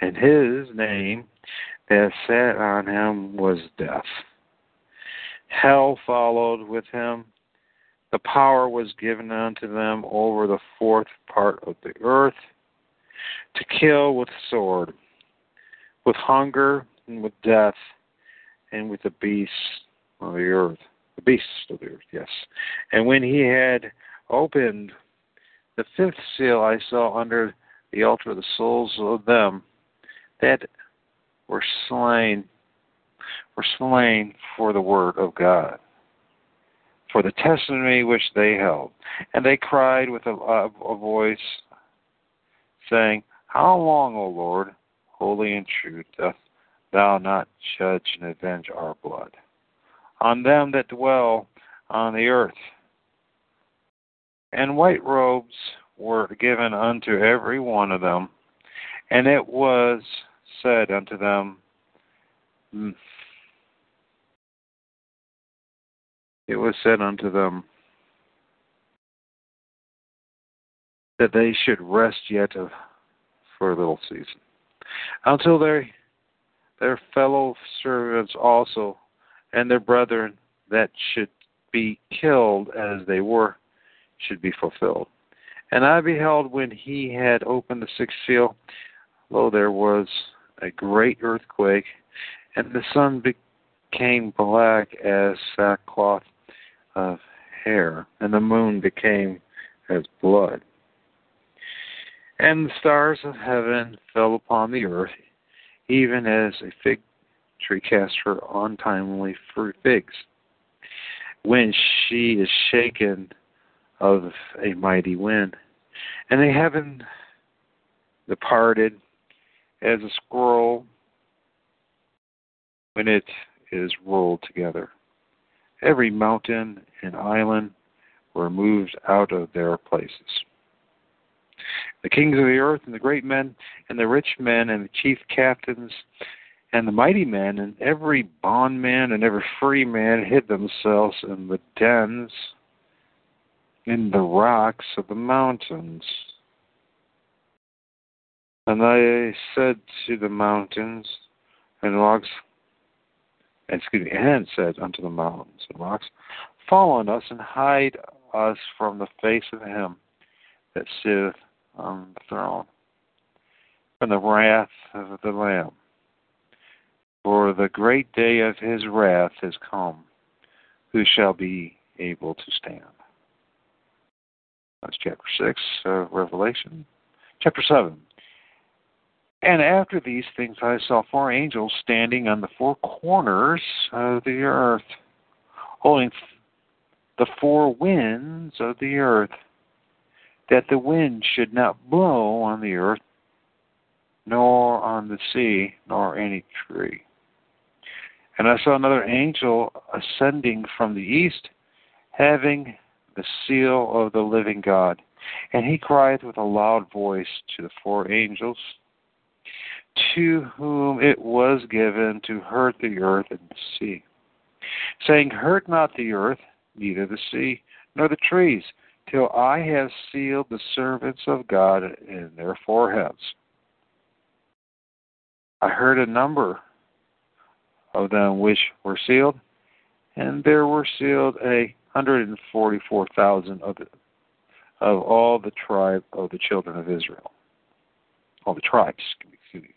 and his name that sat on him was death. Hell followed with him. The power was given unto them over the fourth part of the earth to kill with sword, with hunger, and with death, and with the beasts of the earth. The beasts of the earth, yes. And when he had opened the fifth seal I saw under the altar the souls of them that were slain were slain for the word of God, for the testimony which they held. And they cried with a, a voice, saying, How long, O Lord, holy and true, doth thou not judge and avenge our blood on them that dwell on the earth? And white robes were given unto every one of them, and it was said unto them, hmm, it was said unto them that they should rest yet for a little season, until they, their fellow servants also and their brethren that should be killed as they were should be fulfilled. And I beheld when he had opened the sixth seal, lo, there was a great earthquake, and the sun became black as sackcloth of hair, and the moon became as blood. And the stars of heaven fell upon the earth, even as a fig tree casts her untimely fruit figs, when she is shaken of a mighty wind. And the heaven departed as a scroll when it is rolled together. Every mountain and island were moved out of their places. The kings of the earth and the great men and the rich men and the chief captains and the mighty men and every bondman and every free man hid themselves in the dens in the rocks of the mountains. And I said to the mountains and rocks, excuse me, and said unto the mountains and rocks, Fall on us and hide us from the face of him that sitteth on the throne, from the wrath of the Lamb. For the great day of his wrath is come. Who shall be able to stand? That's chapter 6 of Revelation. Chapter 7. And after these things I saw four angels standing on the four corners of the earth, holding the four winds of the earth, that the wind should not blow on the earth, nor on the sea, nor any tree. And I saw another angel ascending from the east, having the seal of the living God. And he cried with a loud voice to the four angels, to whom it was given to hurt the earth and the sea, saying, Hurt not the earth, neither the sea, nor the trees, till I have sealed the servants of God in their foreheads. I heard a number of them which were sealed, and there were sealed a hundred and forty-four thousand of the, of all the tribe of the children of Israel, all the tribes. Excuse me.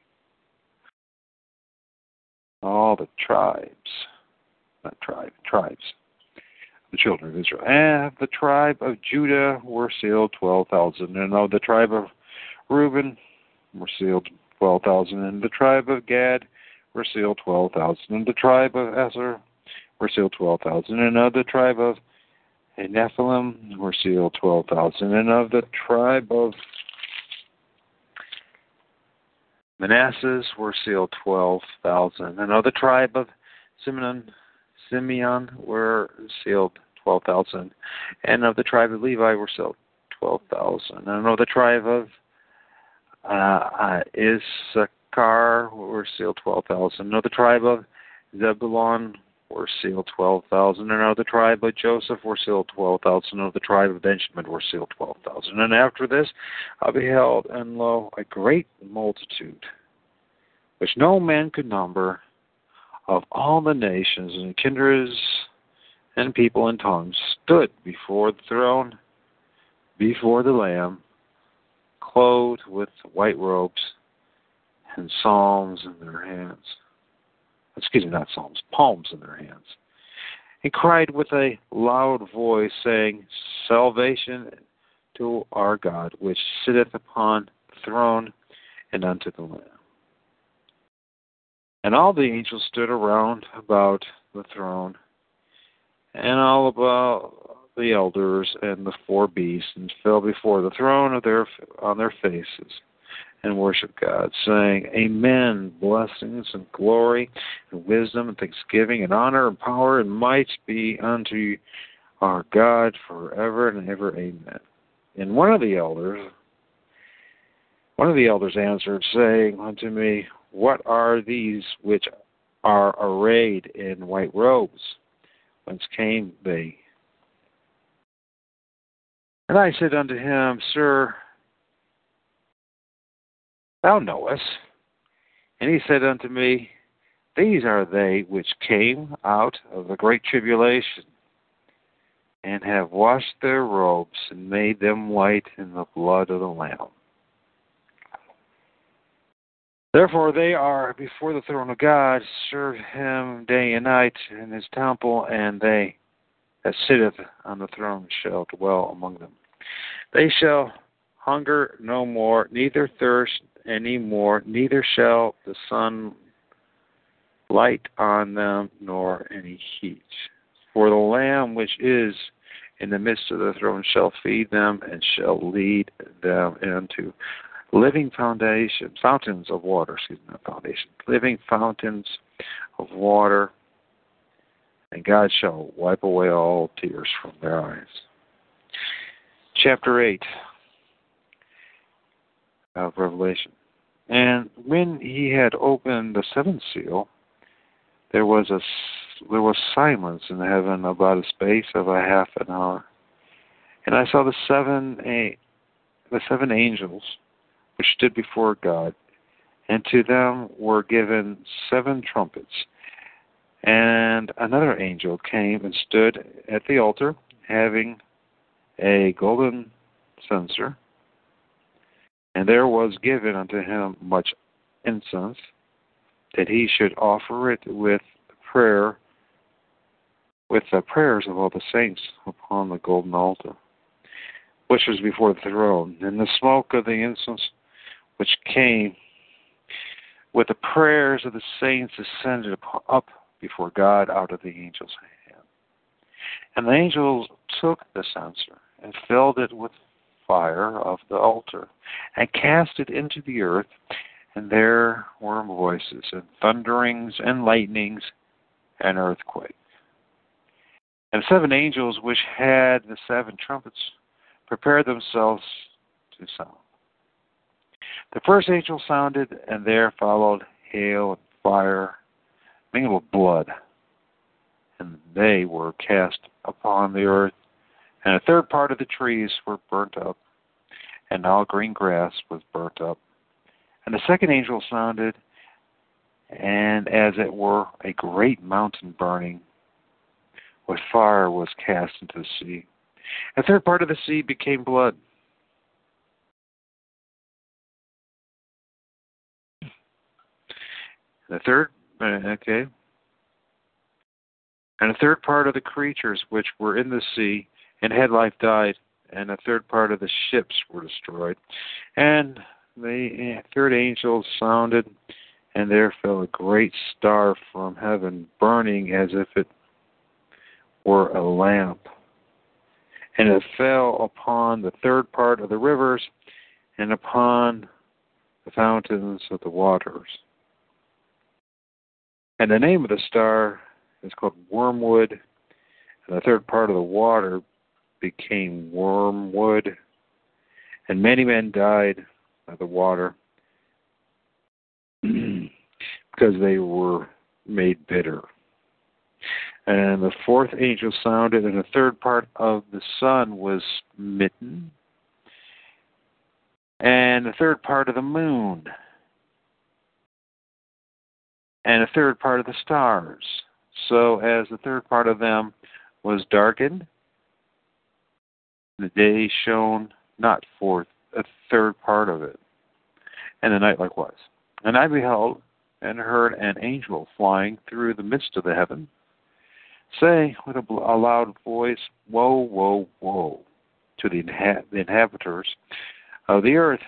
All the tribes, not tribe, tribes, the children of Israel. And the tribe of Judah were sealed twelve thousand, and of the tribe of Reuben were sealed twelve thousand, and the tribe of Gad were sealed twelve thousand, and the tribe of Asher were sealed twelve thousand, and of the tribe of Nephilim were sealed twelve thousand, and of the tribe of Manasseh were sealed twelve thousand, and of the tribe of Simeon Simeon were sealed twelve thousand, and of the tribe of Levi were sealed twelve thousand, and of the tribe of uh, uh, Issachar were sealed twelve thousand, and of the tribe of Zebulon were sealed 12,000, and of the tribe of Joseph were sealed 12,000, of the tribe of Benjamin were sealed 12,000. And after this I beheld, and lo, a great multitude, which no man could number, of all the nations and kindreds and people and tongues, stood before the throne, before the Lamb, clothed with white robes and psalms in their hands excuse me, not psalms, palms in their hands, and cried with a loud voice, saying, Salvation to our God, which sitteth upon the throne, and unto the Lamb. And all the angels stood around about the throne, and all about the elders and the four beasts, and fell before the throne of their on their faces, and worship God, saying, Amen. Blessings and glory and wisdom and thanksgiving and honor and power and might be unto our God forever and ever. Amen. And one of the elders, one of the elders answered, saying unto me, What are these which are arrayed in white robes? Whence came they? And I said unto him, Sir, thou knowest. And he said unto me, These are they which came out of the great tribulation, and have washed their robes, and made them white in the blood of the Lamb. Therefore they are before the throne of God, serve him day and night in his temple, and they that sitteth on the throne shall dwell among them. They shall hunger no more, neither thirst any more, neither shall the sun light on them, nor any heat. For the Lamb which is in the midst of the throne shall feed them and shall lead them into living foundations, fountains of water, excuse me, not foundations, living fountains of water, and God shall wipe away all tears from their eyes. Chapter 8 of Revelation. And when he had opened the seventh seal, there was a there was silence in heaven about a space of a half an hour. And I saw the seven a, the seven angels which stood before God, and to them were given seven trumpets. And another angel came and stood at the altar, having a golden censer, and there was given unto him much incense, that he should offer it with prayer, with the prayers of all the saints upon the golden altar, which was before the throne. And the smoke of the incense which came with the prayers of the saints ascended up before God out of the angel's hand. And the angels took the censer and filled it with fire of the altar, and cast it into the earth. And there were voices, and thunderings, and lightnings, and earthquake. And seven angels which had the seven trumpets prepared themselves to sound. The first angel sounded, and there followed hail and fire, mingled with blood, and they were cast upon the earth, and a third part of the trees were burnt up, and all green grass was burnt up. And the second angel sounded, and as it were a great mountain burning, with fire was cast into the sea. A third part of the sea became blood. The third, uh, okay. And a third part of the creatures which were in the sea and had life died, and a third part of the ships were destroyed. And the third angel sounded, and there fell a great star from heaven, burning as if it were a lamp. And it fell upon the third part of the rivers and upon the fountains of the waters. And the name of the star is called Wormwood, and the third part of the water became wormwood, and many men died by the water because they were made bitter. And the fourth angel sounded, and the third part of the sun was smitten, and the third part of the moon, and a third part of the stars. So as the third part of them was darkened, the day shone not forth a third part of it, and the night likewise. And I beheld and heard an angel flying through the midst of the heaven, saying with a, loud voice, Woe, woe, woe, to the, inha- the inhabitants of the earth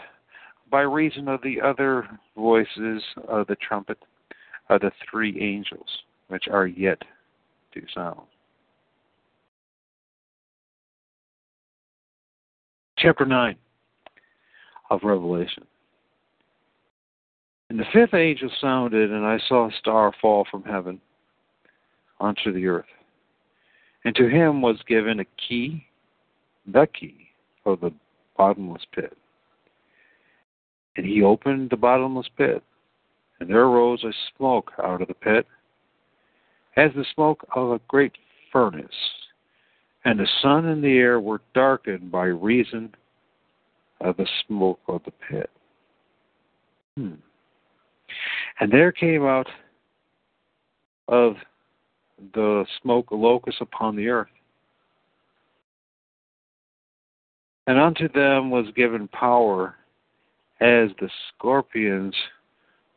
by reason of the other voices of the trumpet of the three angels which are yet to sound. Chapter 9 of Revelation. And the fifth angel sounded, and I saw a star fall from heaven onto the earth. And to him was given a key, the key of the bottomless pit. And he opened the bottomless pit, and there arose a smoke out of the pit, as the smoke of a great furnace. And the sun and the air were darkened by reason of the smoke of the pit. Hmm. And there came out of the smoke a locust upon the earth. And unto them was given power as the scorpions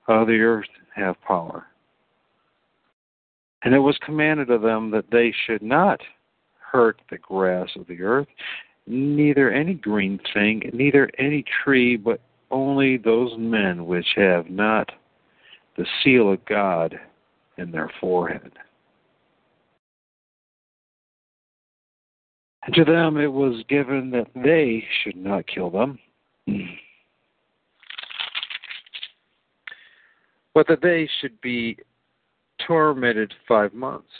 of the earth have power. And it was commanded of them that they should not hurt the grass of the earth, neither any green thing, neither any tree, but only those men which have not the seal of God in their forehead. And to them it was given that they should not kill them, but that they should be tormented five months.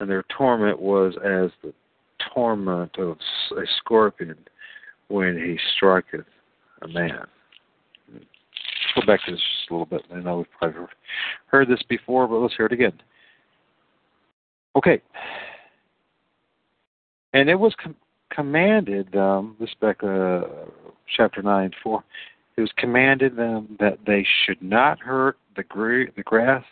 And their torment was as the torment of a scorpion when he striketh a man. Let's go back to this just a little bit. I know we've probably heard this before, but let's hear it again. Okay. And it was com- commanded, um, this back uh, chapter 9, 4, it was commanded them that they should not hurt the, gra- the grass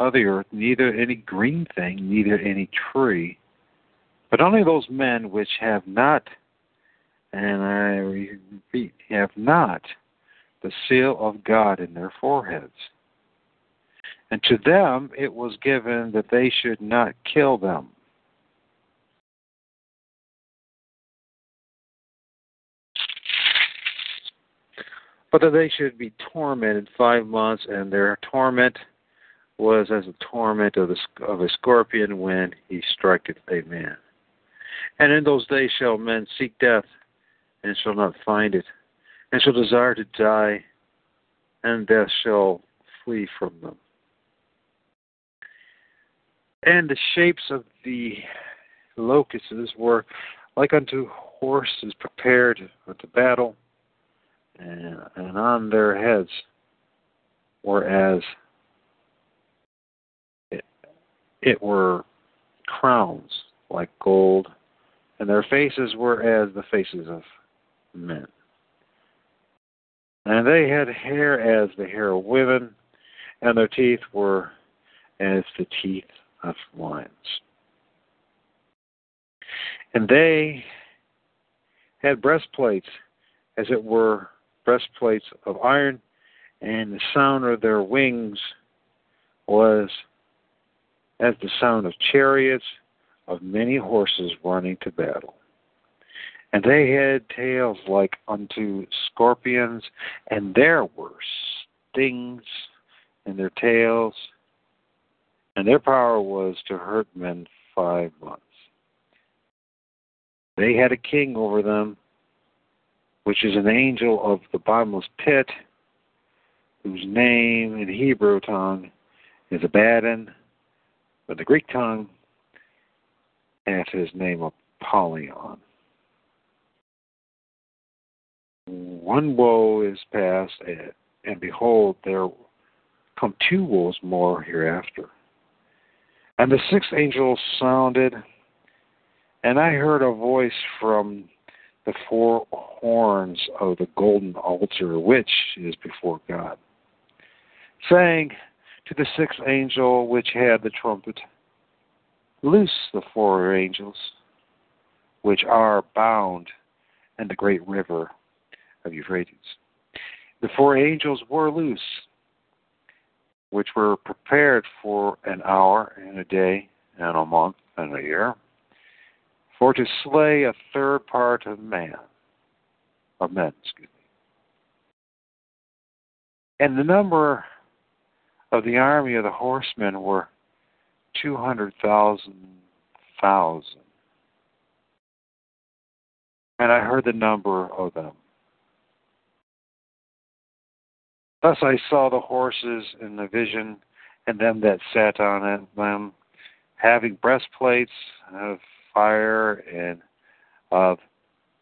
of the earth, neither any green thing, neither any tree, but only those men which have not, and I repeat, have not the seal of God in their foreheads. And to them it was given that they should not kill them. But that they should be tormented five months, and their torment was as the torment of, the, of a scorpion when he striketh a man. And in those days shall men seek death, and shall not find it, and shall desire to die, and death shall flee from them. And the shapes of the locusts were like unto horses prepared unto battle, and, and on their heads were as it, it were crowns like gold and their faces were as the faces of men. And they had hair as the hair of women, and their teeth were as the teeth of lions. And they had breastplates, as it were breastplates of iron, and the sound of their wings was as the sound of chariots of many horses running to battle. And they had tails like unto scorpions, and there were stings in their tails, and their power was to hurt men five months. They had a king over them, which is an angel of the bottomless pit, whose name in Hebrew tongue is Abaddon, but the Greek tongue hath his name Apollyon. One woe is past, and behold, there come two woes more hereafter. And the sixth angel sounded, and I heard a voice from the four horns of the golden altar which is before God, saying to the sixth angel which had the trumpet, Loose the four angels which are bound in the great river of Euphrates. The four angels were loose, which were prepared for an hour and a day and a month and a year, for to slay a third part of man, of men, excuse me. And the number of the army of the horsemen were two hundred thousand thousand. And I heard the number of them. Thus I saw the horses in the vision, and them that sat on them, having breastplates of fire and of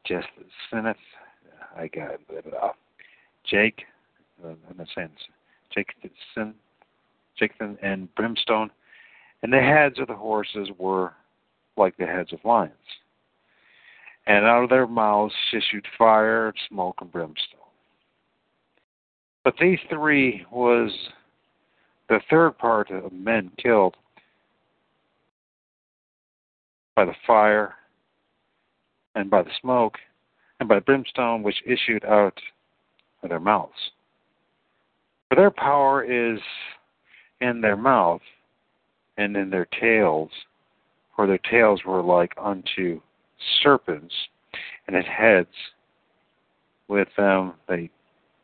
just sinneth. I got it. Uh, Jake, uh, I'm not saying Jake, sin, And brimstone, and the heads of the horses were like the heads of lions. And out of their mouths issued fire, smoke, and brimstone. But these three was the third part of men killed by the fire and by the smoke and by the brimstone which issued out of their mouths. For their power is in their mouth and in their tails, for their tails were like unto serpents, and at heads with them they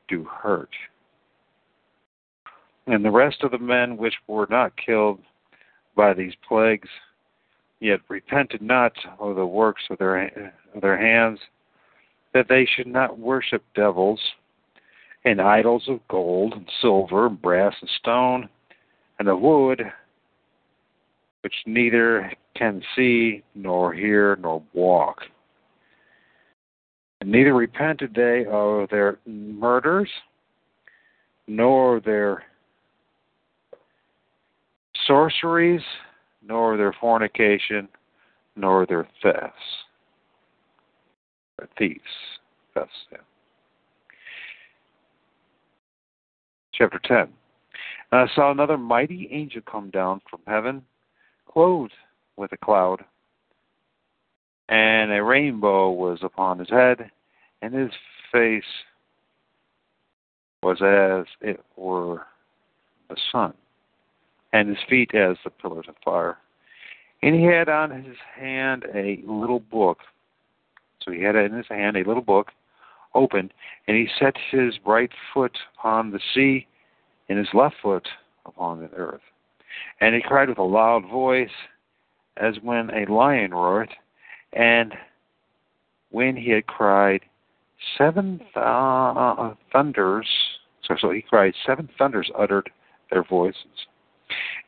do hurt. And the rest of the men which were not killed by these plagues, yet repented not of the works of their of their hands, that they should not worship devils and idols of gold and silver and brass and stone and the wood, which neither can see nor hear nor walk. And neither repented they of their murders, nor their sorceries, nor their fornication, nor their thefts. Or thieves. Thefts, yeah. Chapter 10. And I saw another mighty angel come down from heaven, clothed with a cloud, and a rainbow was upon his head, and his face was as it were the sun, and his feet as the pillars of fire. And he had on his hand a little book. So he had in his hand a little book opened, and he set his right foot upon the sea, and his left foot upon the earth. And he cried with a loud voice, as when a lion roareth, and when he had cried, seven th- thunders, so, so he cried, seven thunders uttered their voices.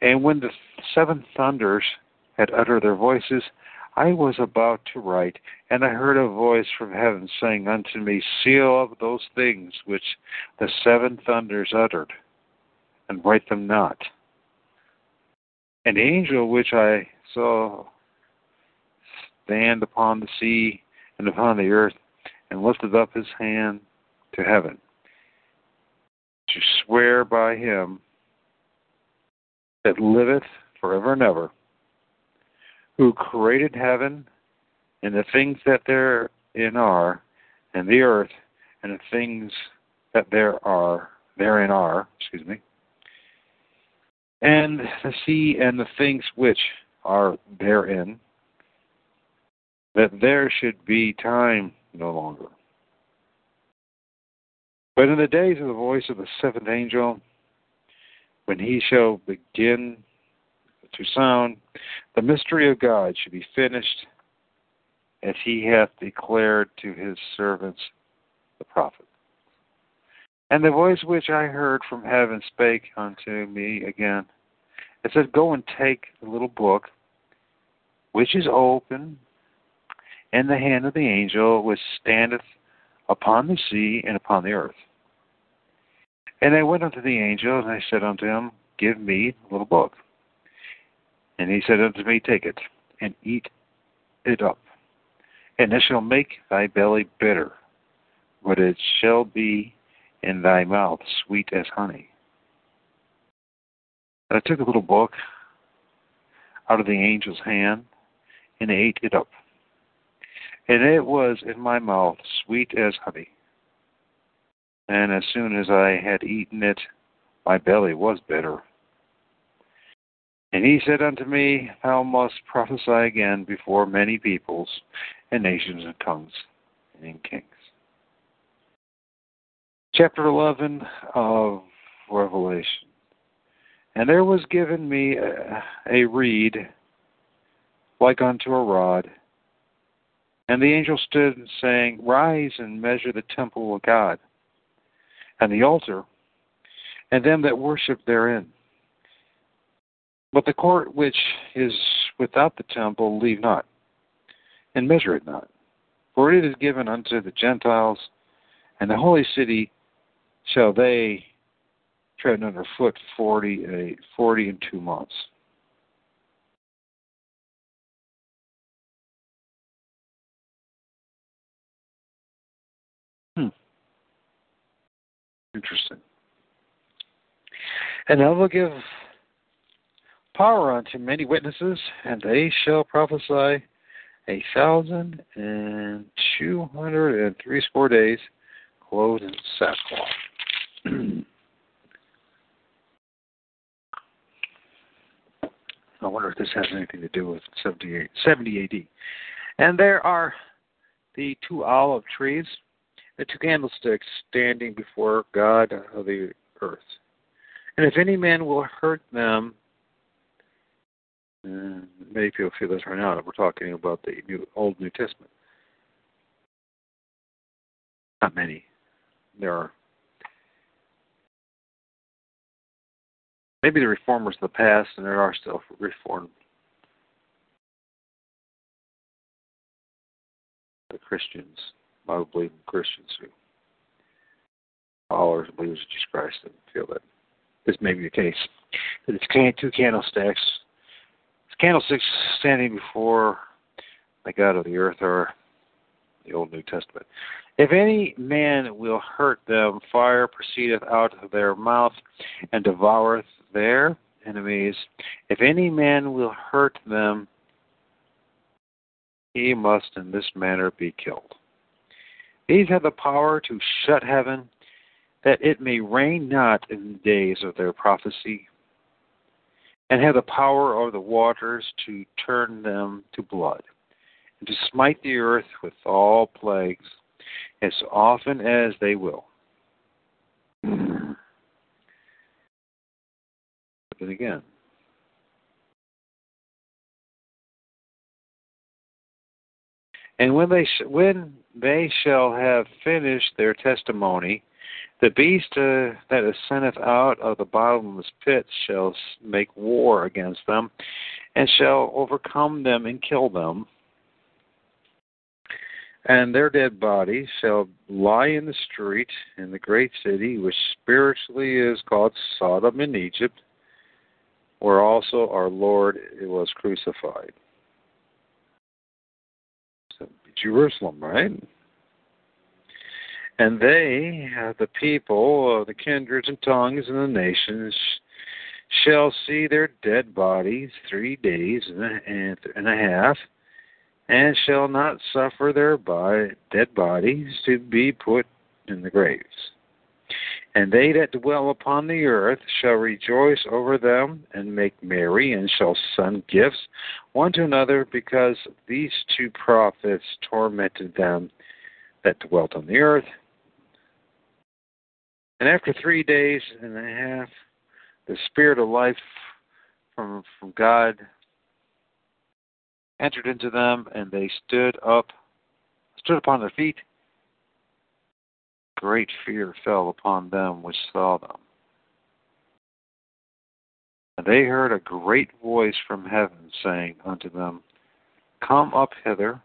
And when the seven thunders had uttered their voices, I was about to write, and I heard a voice from heaven saying unto me, Seal up those things which the seven thunders uttered, and write them not. An angel which I saw stand upon the sea and upon the earth, and lifted up his hand to heaven to swear by him that liveth forever and ever, who created heaven and the things that therein are, and the earth and the things that there are therein are, excuse me, and the sea and the things which are therein, that there should be time no longer. But in the days of the voice of the seventh angel, when he shall begin to sound, the mystery of God should be finished, as he hath declared to his servants the prophets. And the voice which I heard from heaven spake unto me again. It said, Go and take the little book, which is open in the hand of the angel which standeth upon the sea and upon the earth. And I went unto the angel, and I said unto him, Give me the little book. And he said unto me, Take it, and eat it up. And it shall make thy belly bitter, but it shall be in thy mouth sweet as honey. And I took a little book out of the angel's hand and ate it up. And it was in my mouth sweet as honey. And as soon as I had eaten it, my belly was bitter. And he said unto me, Thou must prophesy again before many peoples and nations and tongues and kings. Chapter 11 of Revelation. And there was given me a, a reed like unto a rod. And the angel stood saying, Rise and measure the temple of God, and the altar, and them that worship therein. But the court which is without the temple leave not, and measure it not. For it is given unto the Gentiles, and the holy city shall they tread under foot forty, uh, forty and two months. Hmm. Interesting. And I will give power unto many witnesses, and they shall prophesy a thousand and two hundred and threescore days, clothed in sackcloth. I wonder if this has anything to do with 70, 70 AD. And there are the two olive trees, the two candlesticks standing before God of the earth. And if any man will hurt them, uh, many people feel this right now that we're talking about the New, Old New Testament. Not many. There are maybe the reformers of the past, and there are still reformed the Christians, Bible believing Christians who followers believers of Jesus Christ and feel that this may be the case. That it's two candlesticks candlesticks standing before the God of the earth or the Old New Testament. If any man will hurt them, fire proceedeth out of their mouth and devoureth their enemies. If any man will hurt them, he must in this manner be killed. These have the power to shut heaven, that it may rain not in the days of their prophecy, and have the power over the waters to turn them to blood, and to smite the earth with all plagues as often as they will. Then again, and when they sh- when they shall have finished their testimony, the beast uh, that ascendeth out of the bottomless pit shall make war against them, and shall overcome them and kill them. And their dead bodies shall lie in the street in the great city, which spiritually is called Sodom in Egypt, where also our Lord was crucified. So, Jerusalem, right? And they, the people, uh, the kindreds and tongues and the nations, shall see their dead bodies three days and a, half, and shall not suffer their dead bodies to be put in the graves. And they that dwell upon the earth shall rejoice over them and make merry, and shall send gifts one to another, because these two prophets tormented them that dwelt on the earth. And after three days and a half, the spirit of life from from God entered into them, and they stood up, stood upon their feet. Great fear fell upon them which saw them. And they heard a great voice from heaven saying unto them, Come up hither.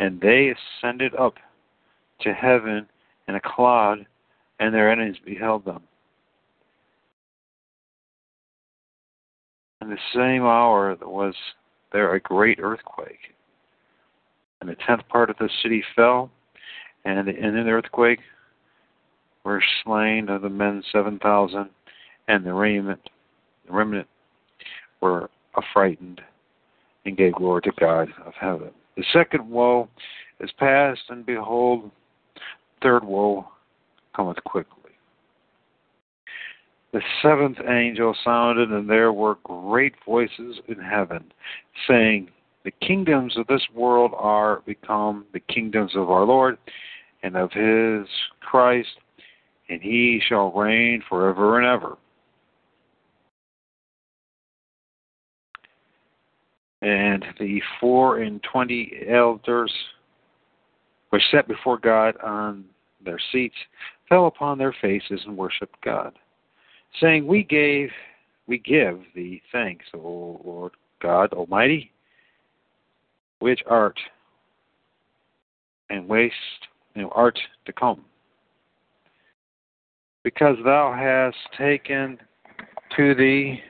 And they ascended up to heaven in a cloud and their enemies beheld them. In the same hour there was there a great earthquake, and the tenth part of the city fell, and in the earthquake were slain of the men seven thousand, and the remnant, the remnant were affrighted and gave glory to God of heaven. The second woe is past, and behold, third woe cometh quickly. the seventh angel sounded, and there were great voices in heaven, saying, The kingdoms of this world are become the kingdoms of our Lord and of his Christ, and he shall reign forever and ever. And the four and twenty elders which sat before God on their seats, fell upon their faces and worshipped God saying, We gave we give thee thanks, O Lord God Almighty, which art and waste and art to come. Because thou hast taken to thee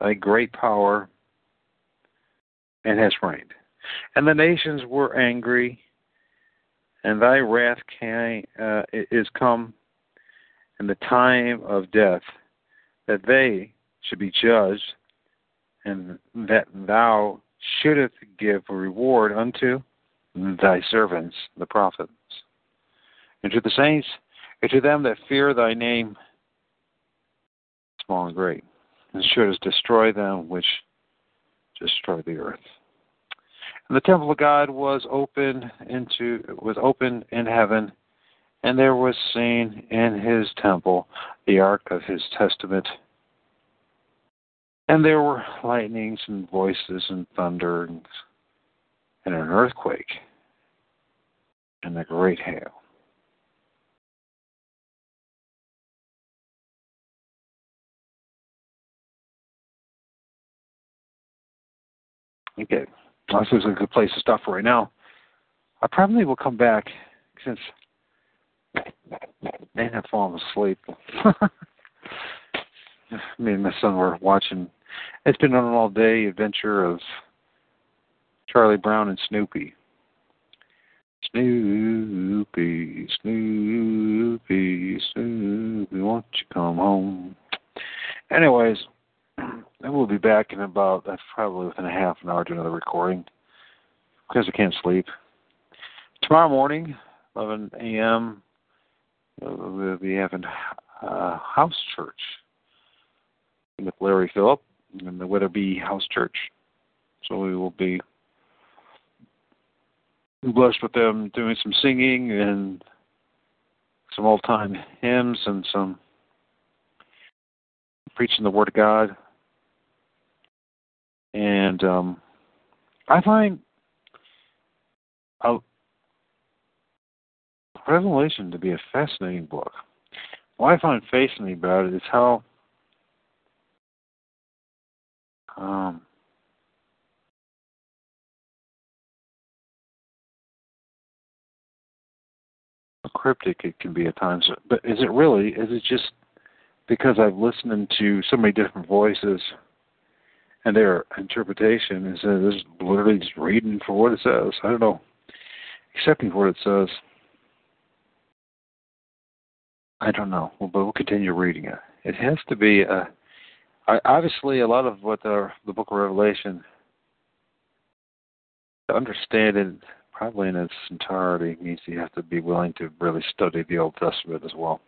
thy great power and hast reigned. And the nations were angry, and thy wrath came, uh, is come, and the time of death that they should be judged, and that thou shouldest give a reward unto thy servants, the prophets, and to the saints, and to them that fear thy name, small and great, and shouldest destroy them which destroy the earth. And the temple of God was open into was open in heaven, and there was seen in his temple the ark of his testament. And there were lightnings and voices and thunder and, and an earthquake and a great hail. Okay, this is a good place to stop for right now. I probably will come back since they have fallen asleep. Me and my son were watching. It's been an all day adventure of Charlie Brown and Snoopy. Snoopy, Snoopy, Snoopy, won't you come home? Anyways, I will be back in about that's probably within a half an hour to another recording because I can't sleep. Tomorrow morning, 11 a.m. We'll be having uh, house church with Larry Phillip in the Wetherby House Church. So we will be blessed with them doing some singing and some old time hymns and some preaching the Word of God. And um, I find Revelation to be a fascinating book. What I find fascinating about it is how um, cryptic it can be at times. But is it really? Is it just because I've listened to so many different voices and their interpretation is that this literally just reading for what it says. I don't know. Accepting for what it says. I don't know. Well, but we'll continue reading it. It has to be a I, obviously, a lot of what the, the Book of Revelation, to understand it probably in its entirety, means you have to be willing to really study the Old Testament as well,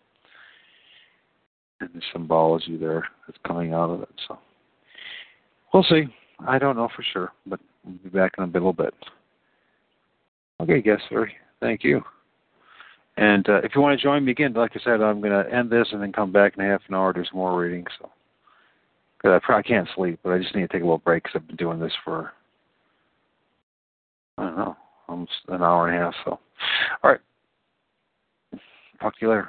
and the symbology there that's coming out of it. So we'll see. I don't know for sure, but we'll be back in a little bit. Okay, guest sir. Thank you. And uh, if you want to join me again, like I said, I'm going to end this and then come back in half an hour. There's more reading. So. Because I probably can't sleep, but I just need to take a little break because I've been doing this for, I don't know, almost an hour and a half. So, all right. Talk to you later.